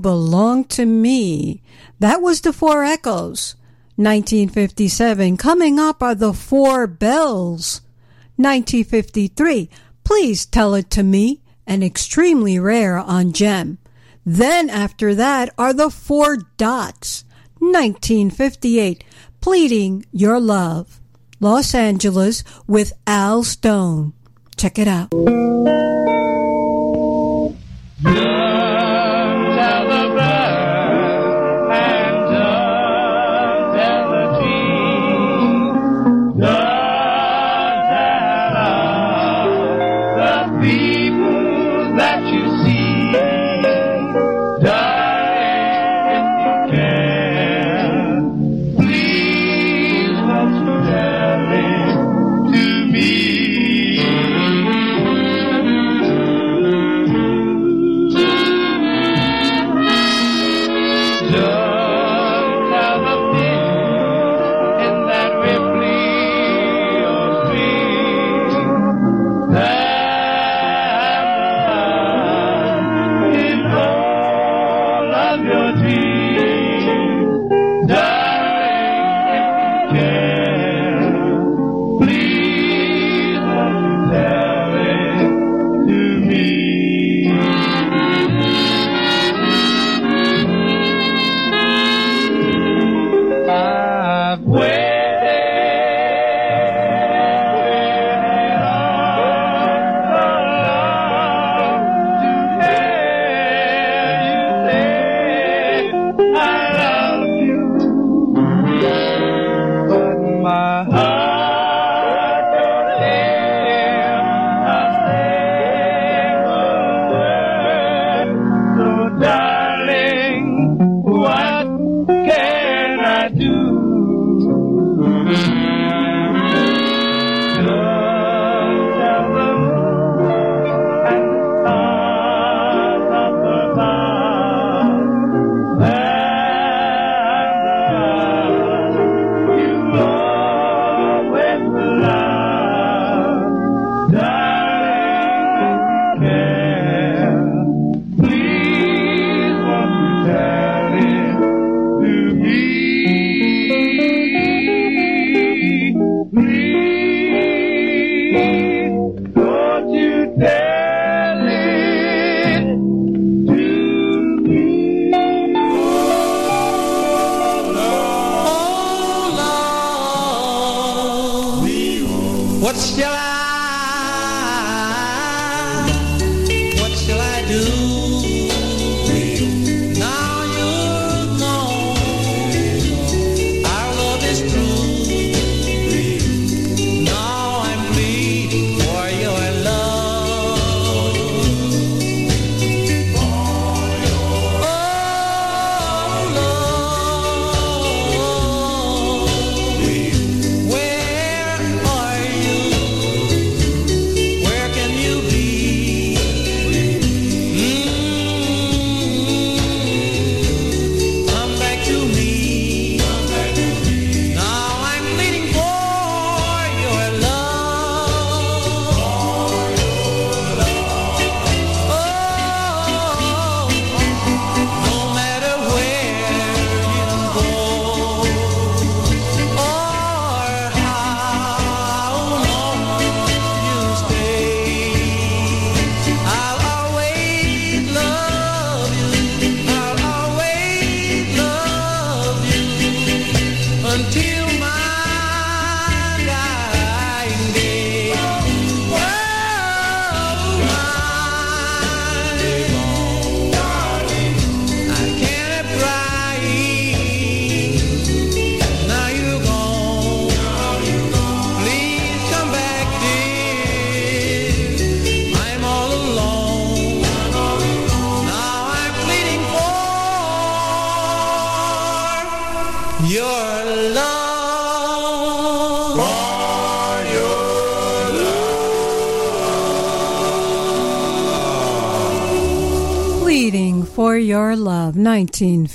Belong to me. That was the Four Echoes. 1957. Coming up are the Four Bells. 1953. Please tell it to me. And extremely rare on Gem. Then after that are the Four Dots. 1958. Pleading Your Love. Los Angeles with Al Stone. Check it out.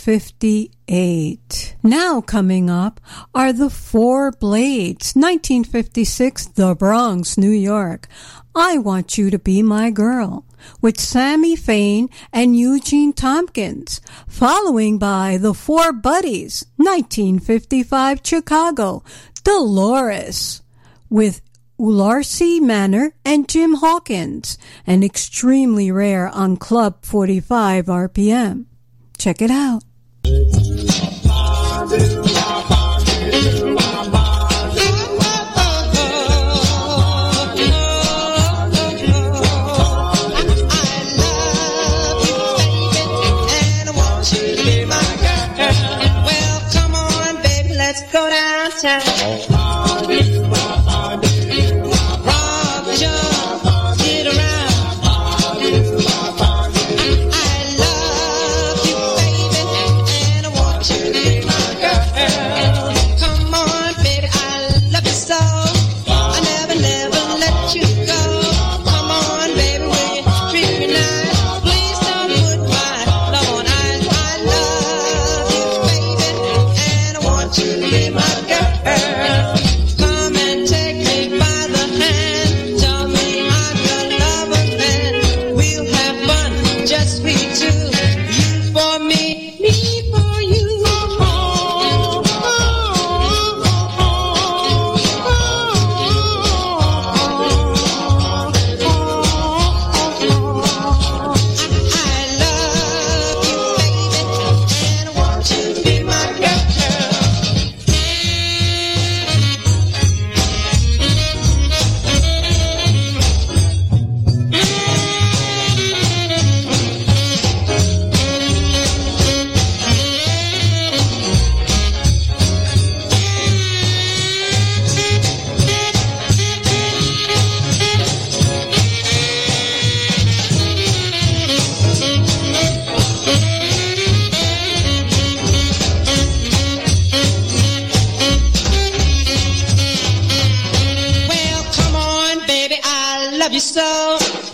1958. Now coming up are the Four Blades, 1956, The Bronx, New York. I Want You to Be My Girl with Sammy Fain and Eugene Tompkins, following by The Four Buddies, 1955 Chicago, Dolores with Ularsi Manor and Jim Hawkins, and extremely rare on Club 45 RPM. Check it out. Hallelujah. love you so.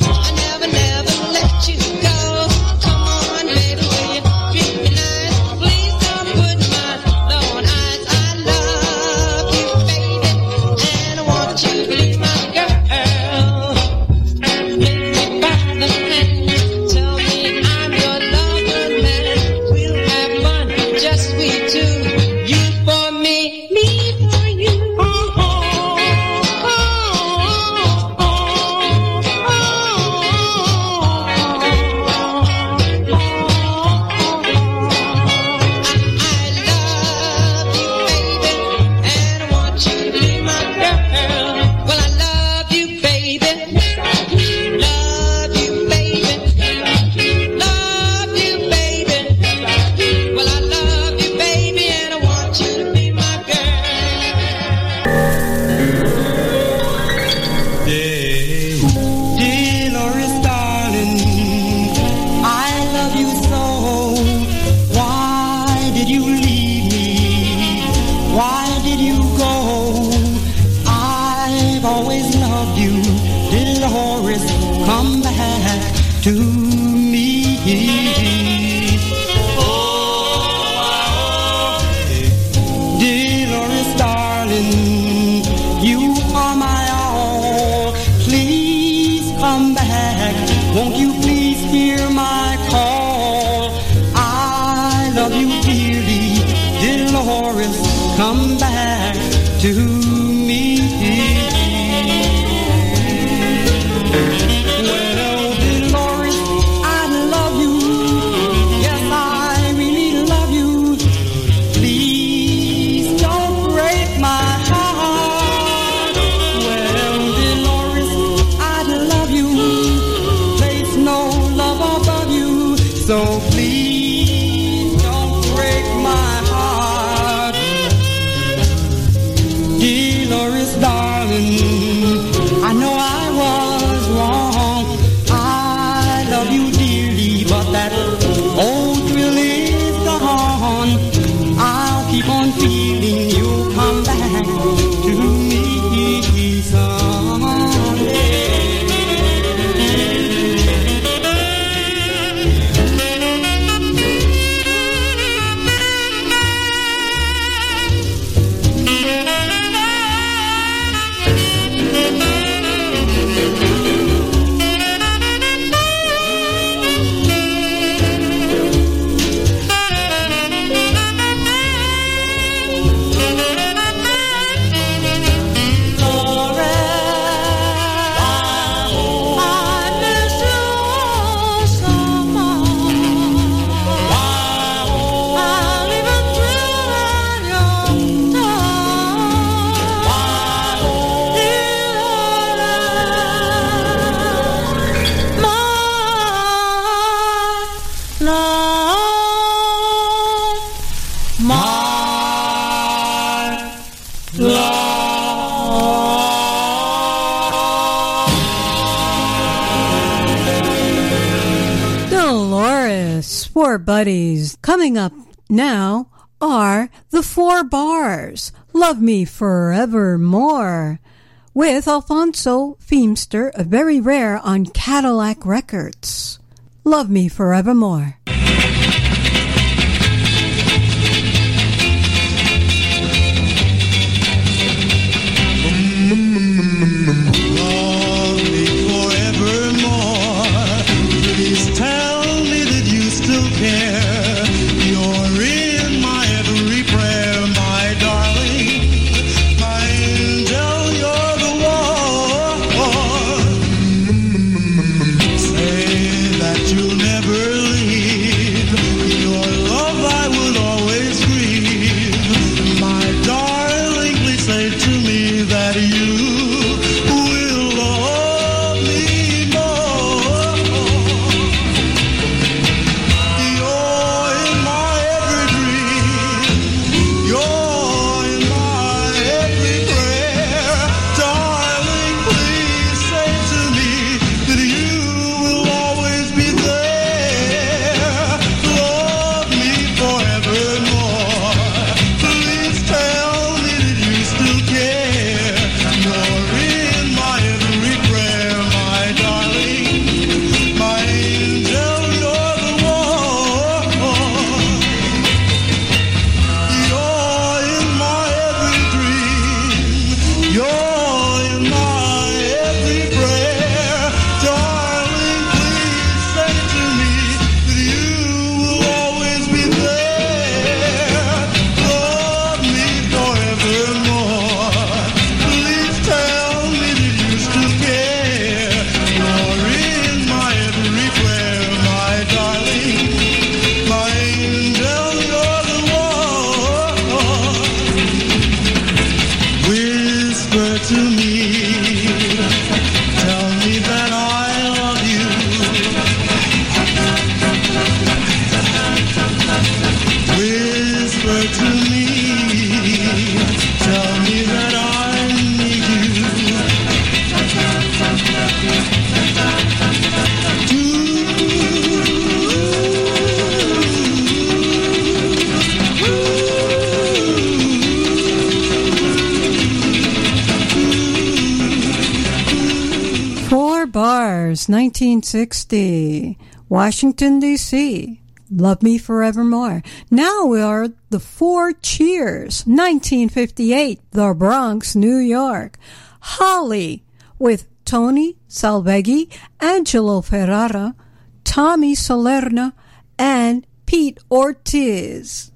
forevermore with Alfonso Feimster, a very rare on Cadillac Records. Love Me Forevermore. 1960. Washington, D.C. Love Me Forevermore. Now we are the Four Cheers. 1958. The Bronx, New York. Holly with Tony Salveggi, Angelo Ferrara, Tommy Salerna, and Pete Ortiz.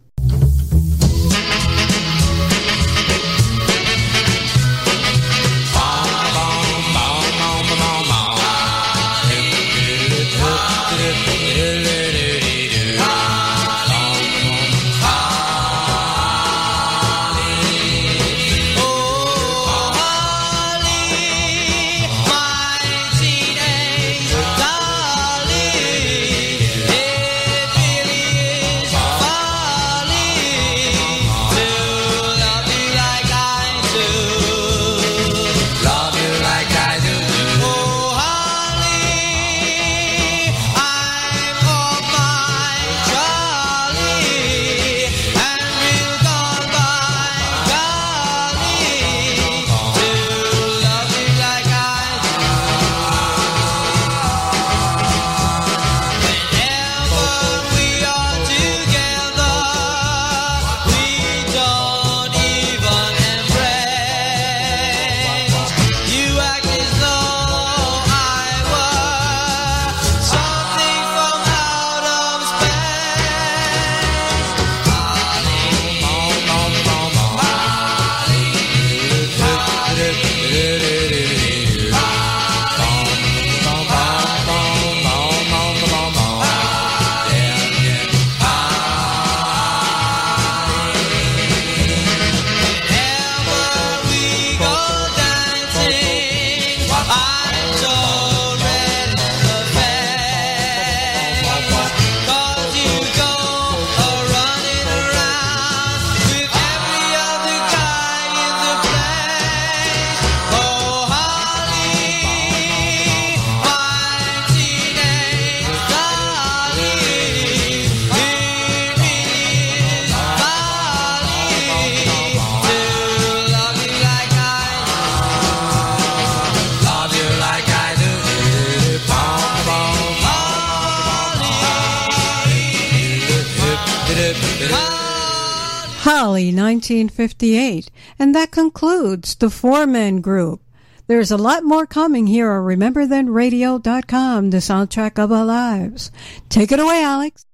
1958. And that concludes the four men group. There's a lot more coming here on RememberThenRadio.com, the soundtrack of our lives. Take it away, Alex.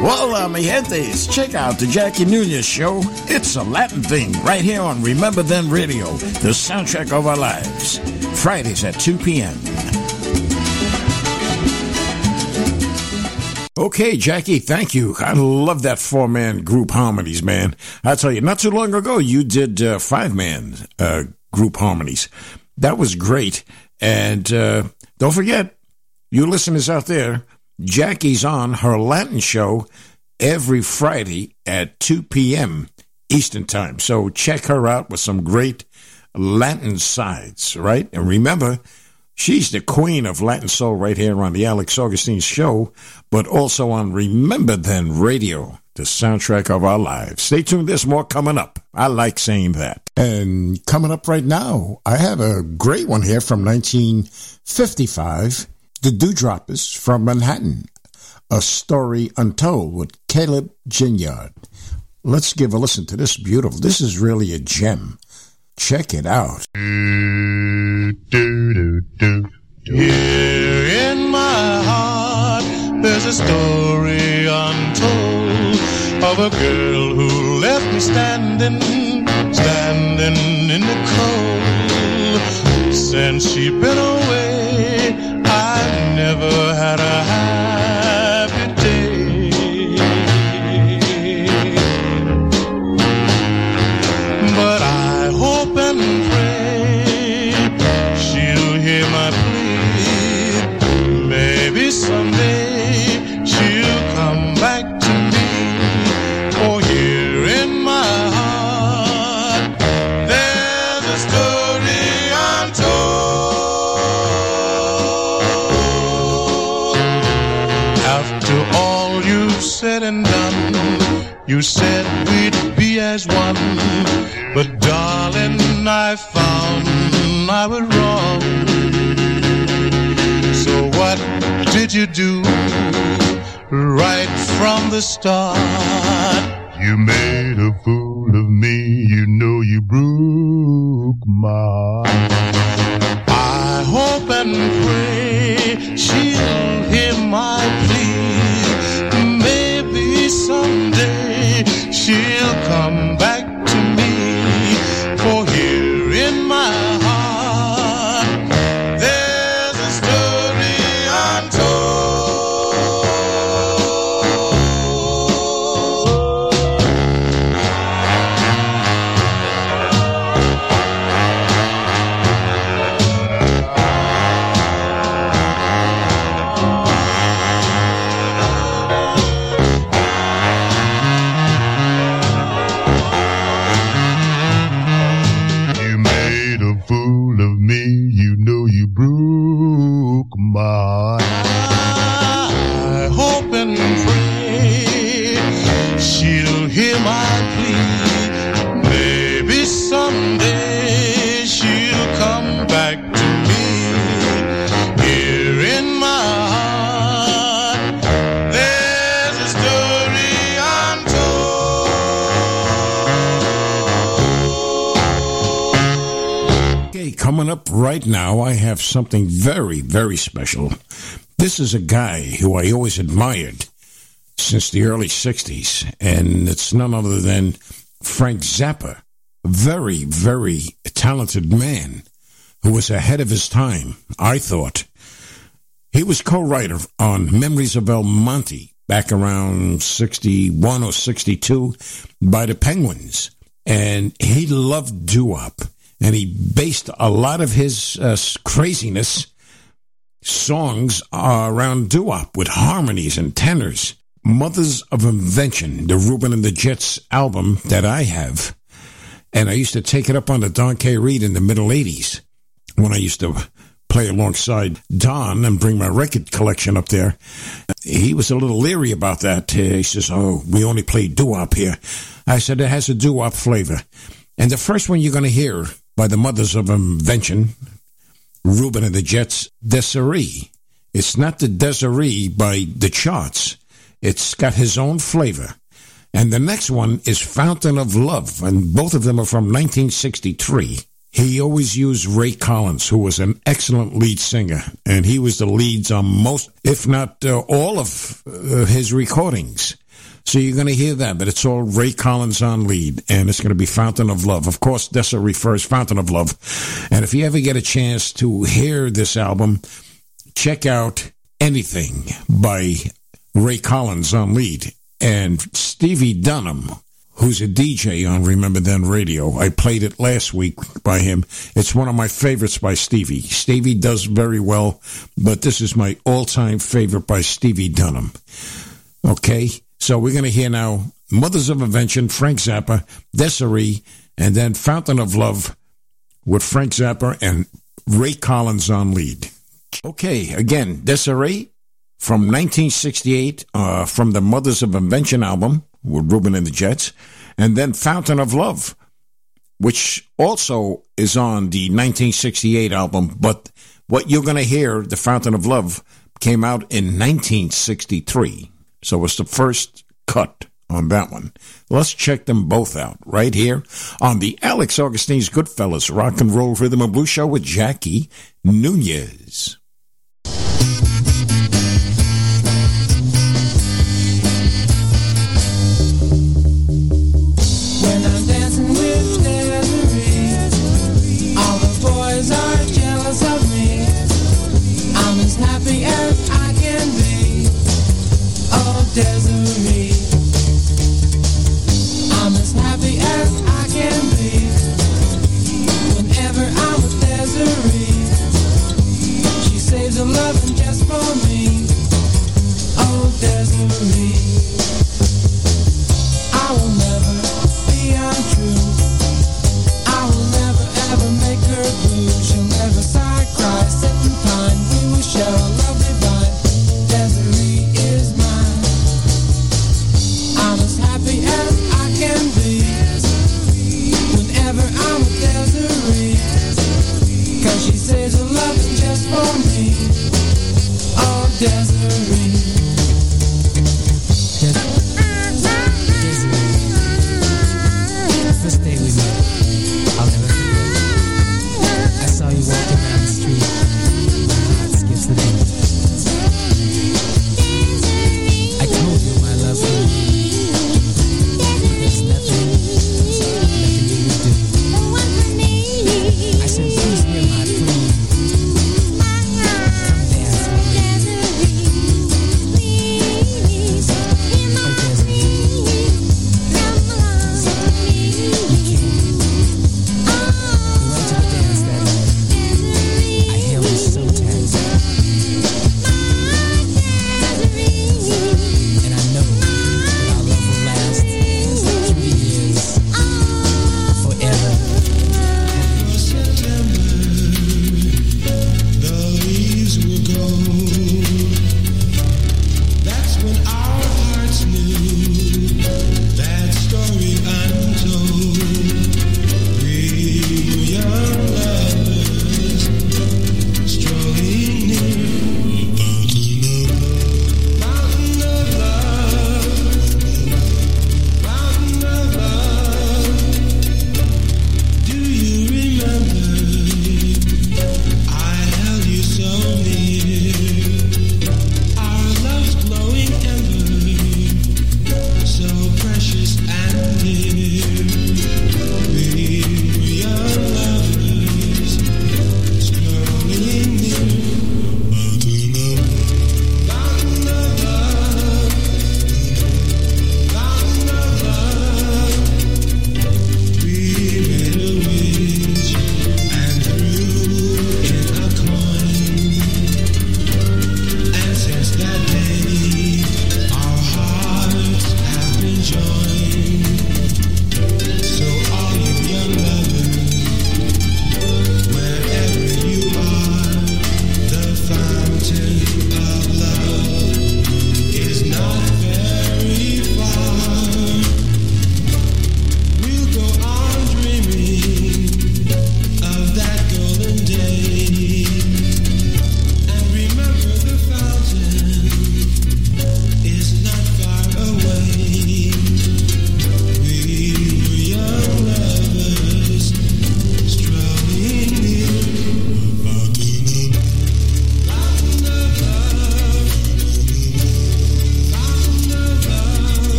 Well, mi gentes, check out the Jackie Nunez show. It's a Latin thing right here on Remember Then Radio, the soundtrack of our lives. Fridays at 2 p.m. Okay, Jackie, thank you. I love that four man group harmonies, man. I tell you, not too long ago, you did uh, five man uh, group harmonies. That was great. And uh, don't forget, you listeners out there, Jackie's on her Latin show every Friday at 2 p.m. Eastern Time. So check her out with some great Latin sides, right? And remember, she's the queen of Latin soul right here on the Alex Augustine show, but also on Remember Then Radio, the soundtrack of our lives. Stay tuned, there's more coming up. I like saying that. And coming up right now, I have a great one here from 1955. The Du Droppers from Manhattan. A Story Untold with Caleb Ginyard. Let's give a listen to this beautiful. This is really a gem. Check it out. Here in my heart, there's a story untold of a girl who left me standing, standing in the cold. Since she been away, I've never had a happy You said we'd be as one, but darling, I found I was wrong. So what did you do right from the start? You made something very, very special. This is a guy who I always admired since the early 60s, and it's none other than Frank Zappa. Very, very talented man who was ahead of his time, I thought. He was co writer on Memories of El Monte back around 61 or 62 by the Penguins. And he loved doo wop. And he based a lot of his uh, craziness songs around doo wop with harmonies and tenors. Mothers of Invention, the Ruben and the Jets album that I have. And I used to take it up on the Don K. Reed in the middle 80s when I used to play alongside Don and bring my record collection up there. He was a little leery about that. Uh, he says, Oh, we only play doo wop here. I said, It has a doo wop flavor. And the first one you're going to hear by the Mothers of Invention, Ruben and the Jets, Desiree. It's not the Desiree by the charts. It's got his own flavor. And the next one is Fountain of Love, and both of them are from 1963. He always used Ray Collins, who was an excellent lead singer, and he was the leads on most, if not uh, all of uh, his recordings. So you're going to hear that, but it's all Ray Collins on lead, and it's going to be Fountain of Love. Of course, Dessa refers Fountain of Love. And if you ever get a chance to hear this album, check out anything by Ray Collins on lead and Stevie Dunham, who's a DJ on Remember Then Radio. I played it last week by him. It's one of my favorites by Stevie. Stevie does very well, but this is my all-time favorite by Stevie Dunham. Okay, so we're going to hear now Mothers of Invention, Frank Zappa, Desiree, and then Fountain of Love with Frank Zappa and Ray Collins on lead. Okay, again, Desiree from 1968 uh, from the Mothers of Invention album with Ruben and the Jets, and then Fountain of Love, which also is on the 1968 album, but what you're going to hear, The Fountain of Love, came out in 1963. So it's the first cut on that one. Let's check them both out right here on the Alex Augustine's Goodfellas Rock and Roll Rhythm and Blues Show with Jackie Nunez.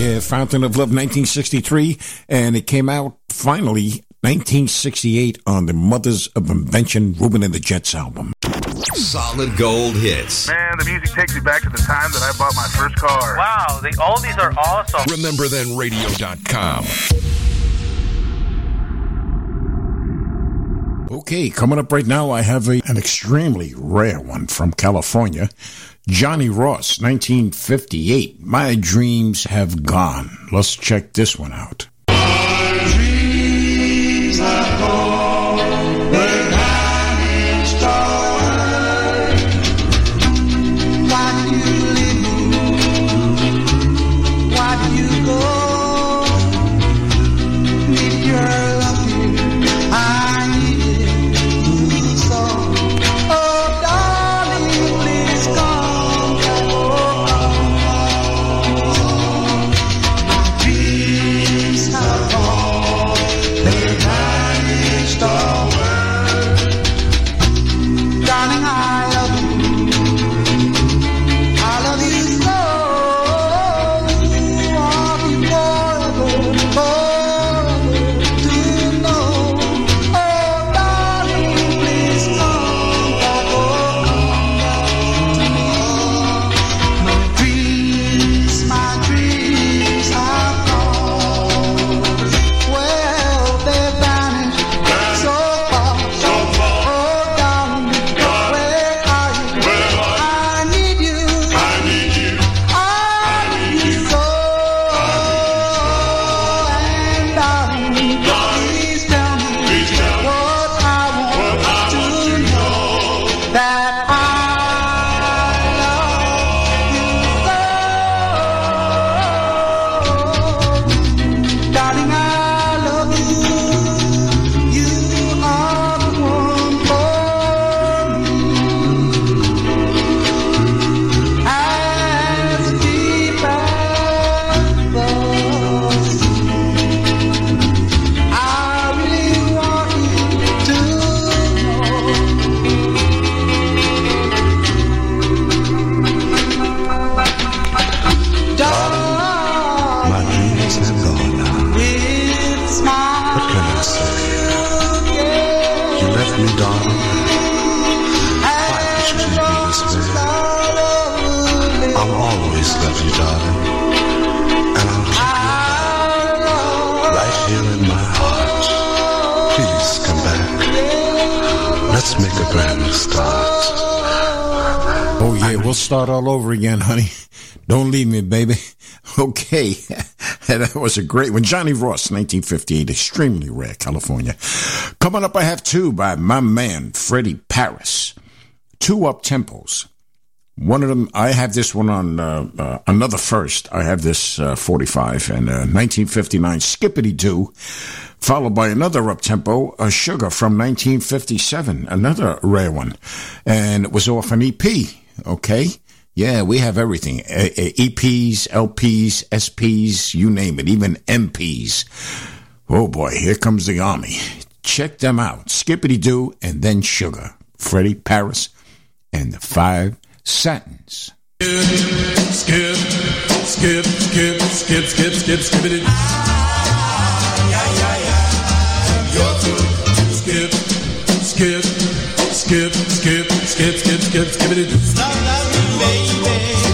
Yeah, Fountain of Love 1963, and it came out finally 1968 on the Mothers of Invention Ruben and the Jets album. Solid gold hits. Man, the music takes me back to the time that I bought my first car. Wow, the oldies are awesome. Remember then radio.com. Okay, coming up right now, I have a, an extremely rare one from California. Johnny Ross, 1958. My dreams have gone. Let's check this one out. start all over again, honey. Don't leave me, baby. Okay. that was a great one. Johnny Ross, 1958. Extremely rare, California. Coming up, I have two by my man, Freddie Parris. Two up tempos. One of them, I have this one on uh, uh, another first. I have this uh, 45 and uh, 1959 Skippity Doo, followed by another up tempo, a Sugar from 1957, another rare one. And it was off an EP okay? Yeah, we have everything EPs, LPs, SPs, you name it, even MPs. Oh boy, here comes the army. Check them out Skippity Doo and then Sugar. Freddie Parris and the Five Satins. Skip, skip, skip, skip, skip, skip, skip, skip it. Skip, skip, skip, skip, skip, skip, skip, skip it. Skip,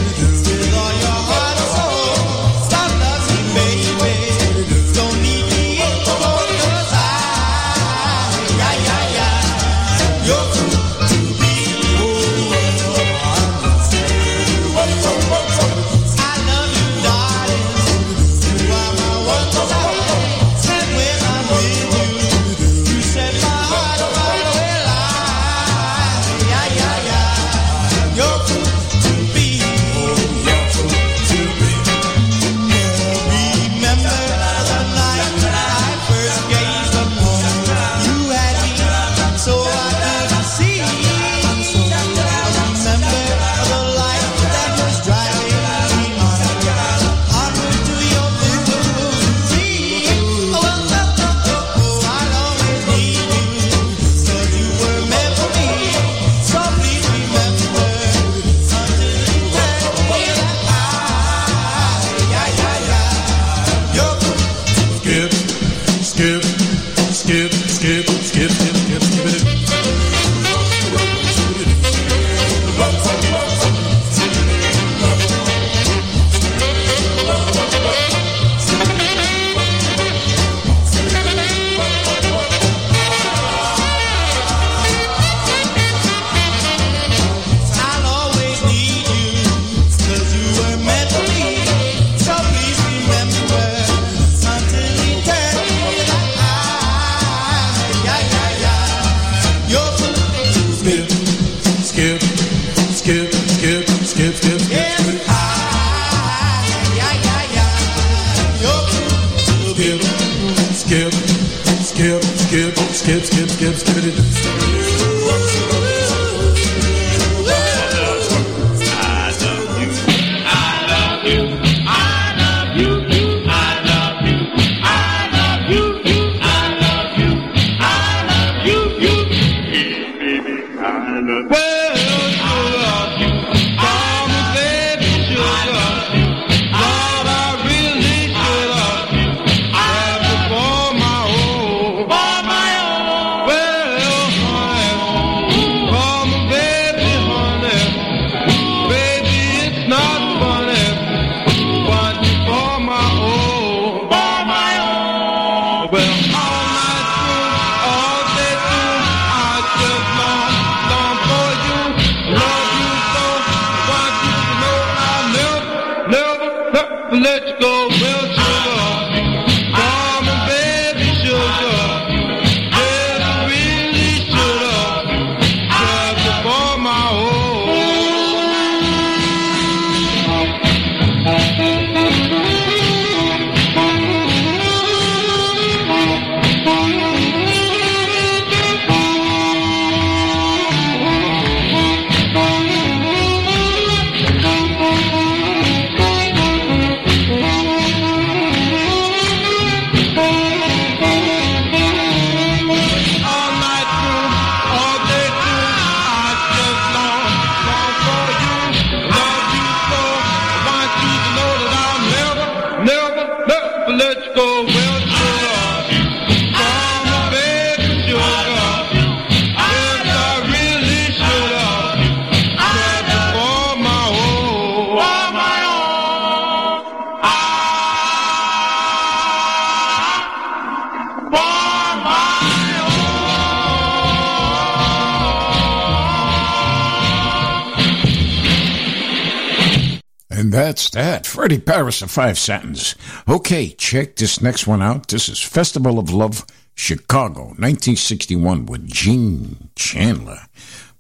that. Freddie Parris of Five Satins. Okay, check this next one out. This is Festival of Love, Chicago, 1961 with Gene Chandler.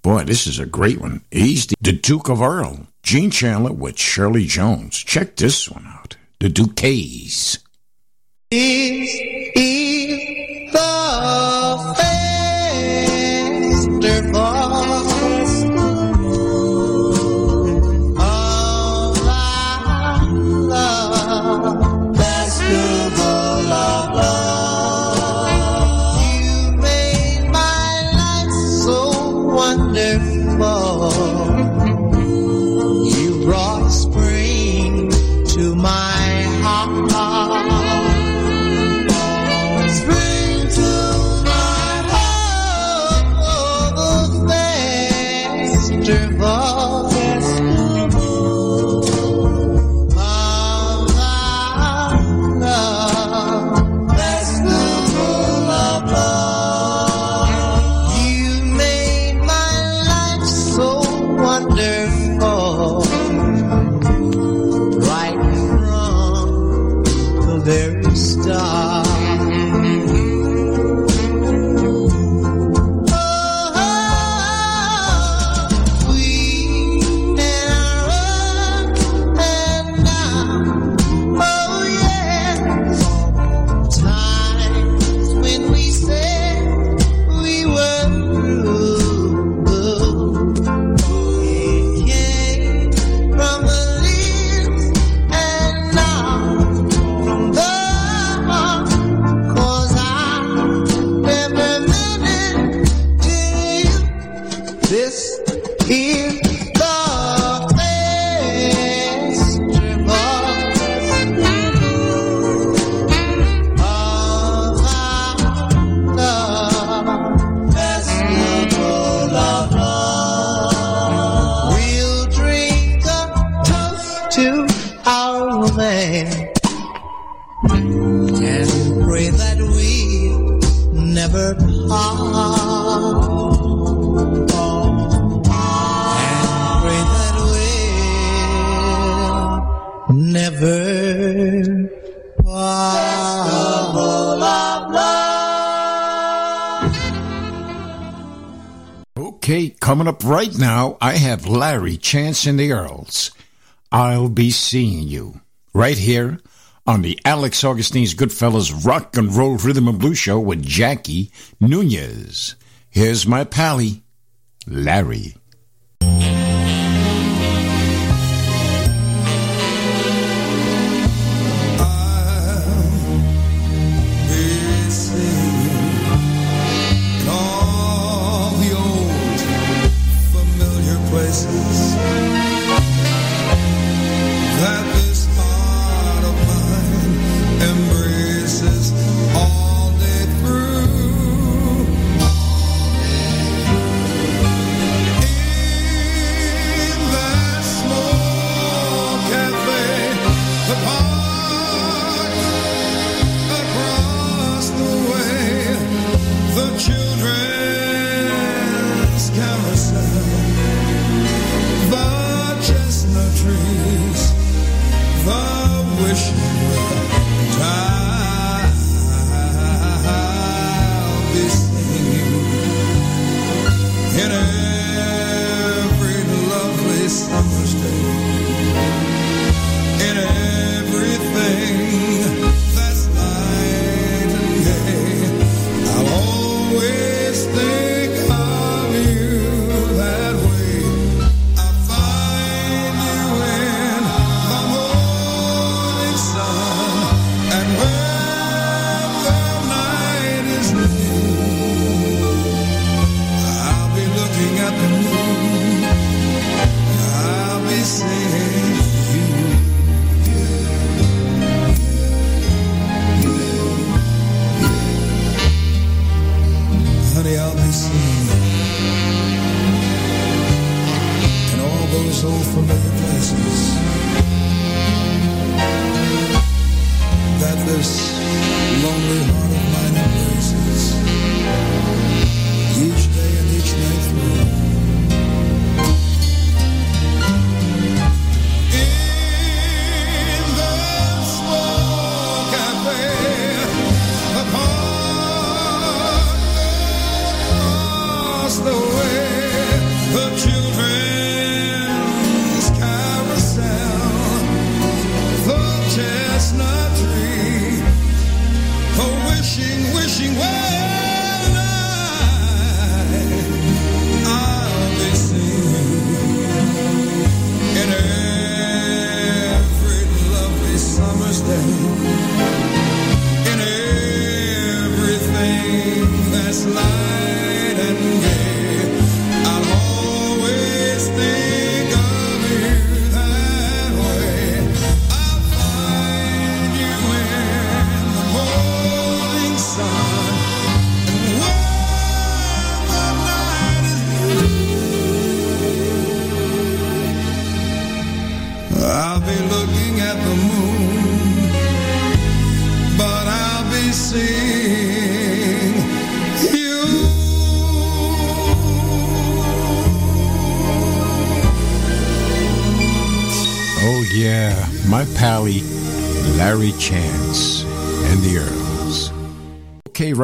Boy, this is a great one. He's the, the Duke of Earl. Gene Chandler with Shirley Jones. Check this one out. The Dukays. This is the coming up right now, I have Larry Chance and the Earls. I'll be seeing you right here on the Alex Augustine's Goodfellas Rock and Roll Rhythm and Blues Show with Jackie Nunez. Here's my pally, Larry. Familiar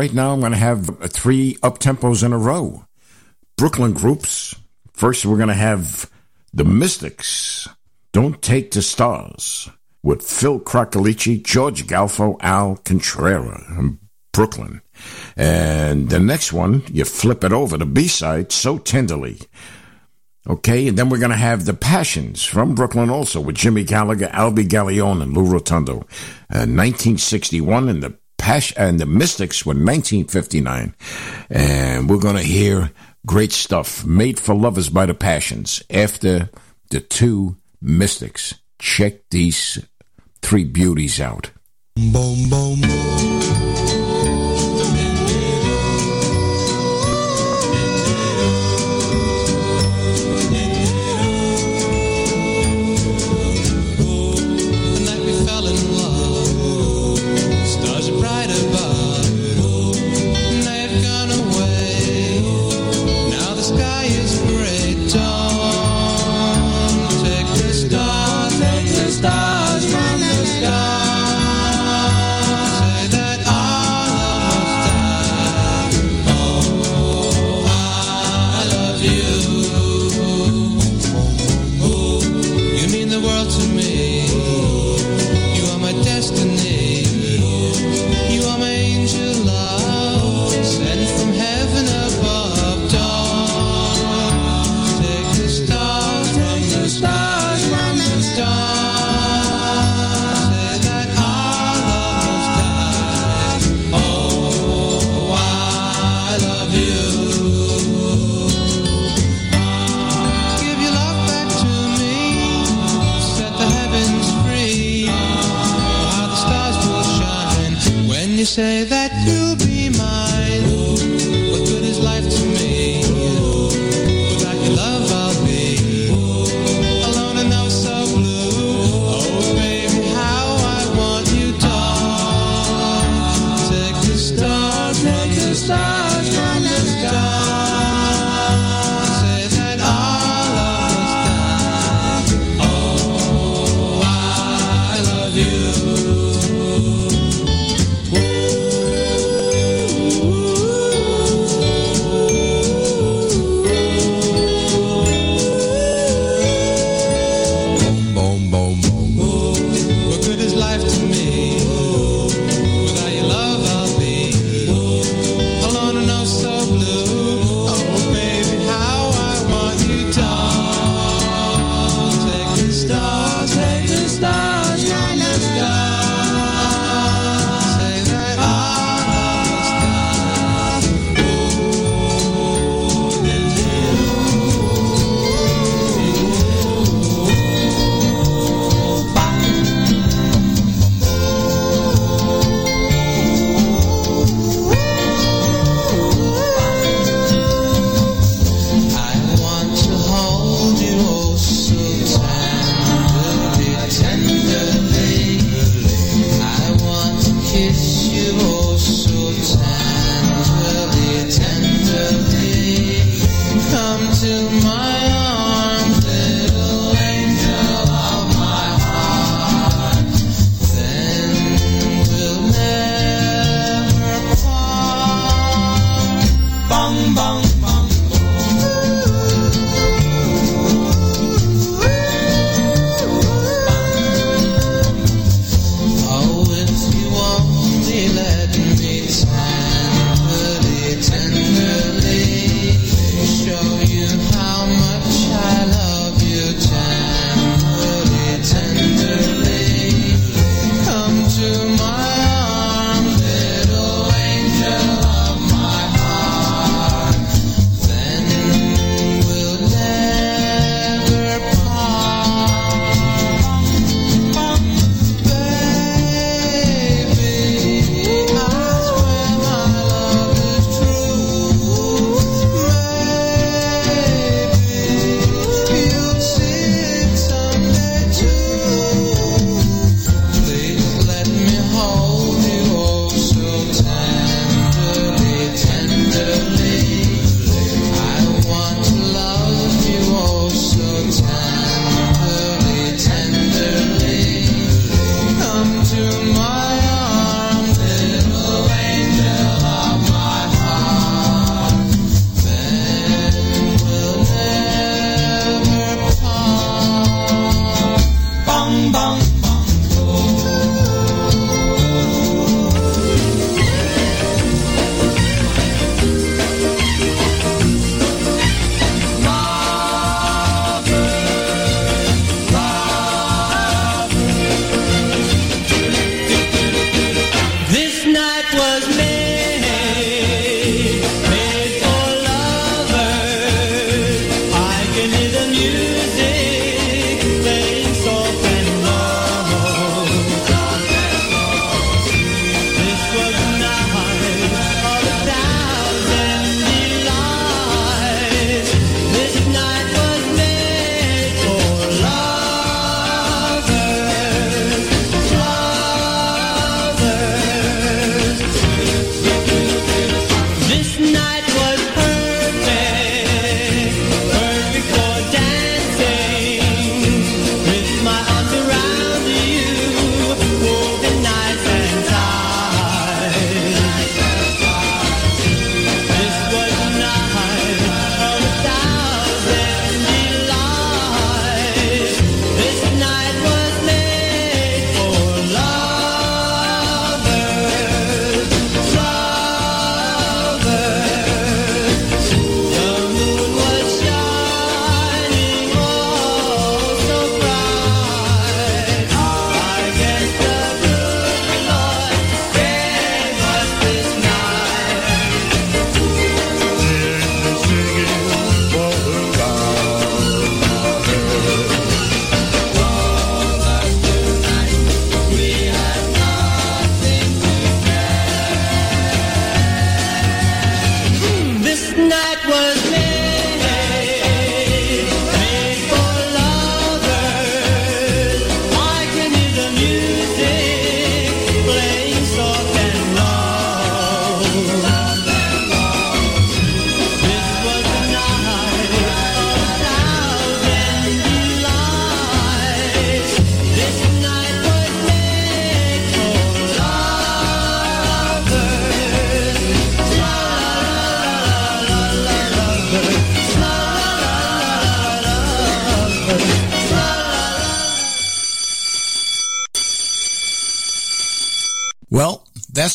right now I'm going to have three up tempos in a row. Brooklyn groups. First, we're going to have the Mystics. Don't take the stars with Phil Cracolici, George Galfo, Al Contrera in Brooklyn. And the next one, you flip it over, the B side, So Tenderly. Okay, and then we're going to have The Passions from Brooklyn also with Jimmy Gallagher, Albie Galione, and Lou Rotondo. Uh, 1961 in The and the Mystics were 1959. And we're going to hear great stuff. Made for Lovers by the Passions after the two Mystics. Check these three beauties out. Boom, boom, boom.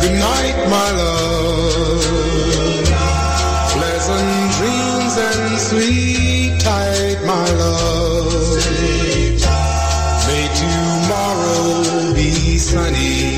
Good night, my love. Pleasant dreams and sleep tight, my love. May tomorrow be sunny.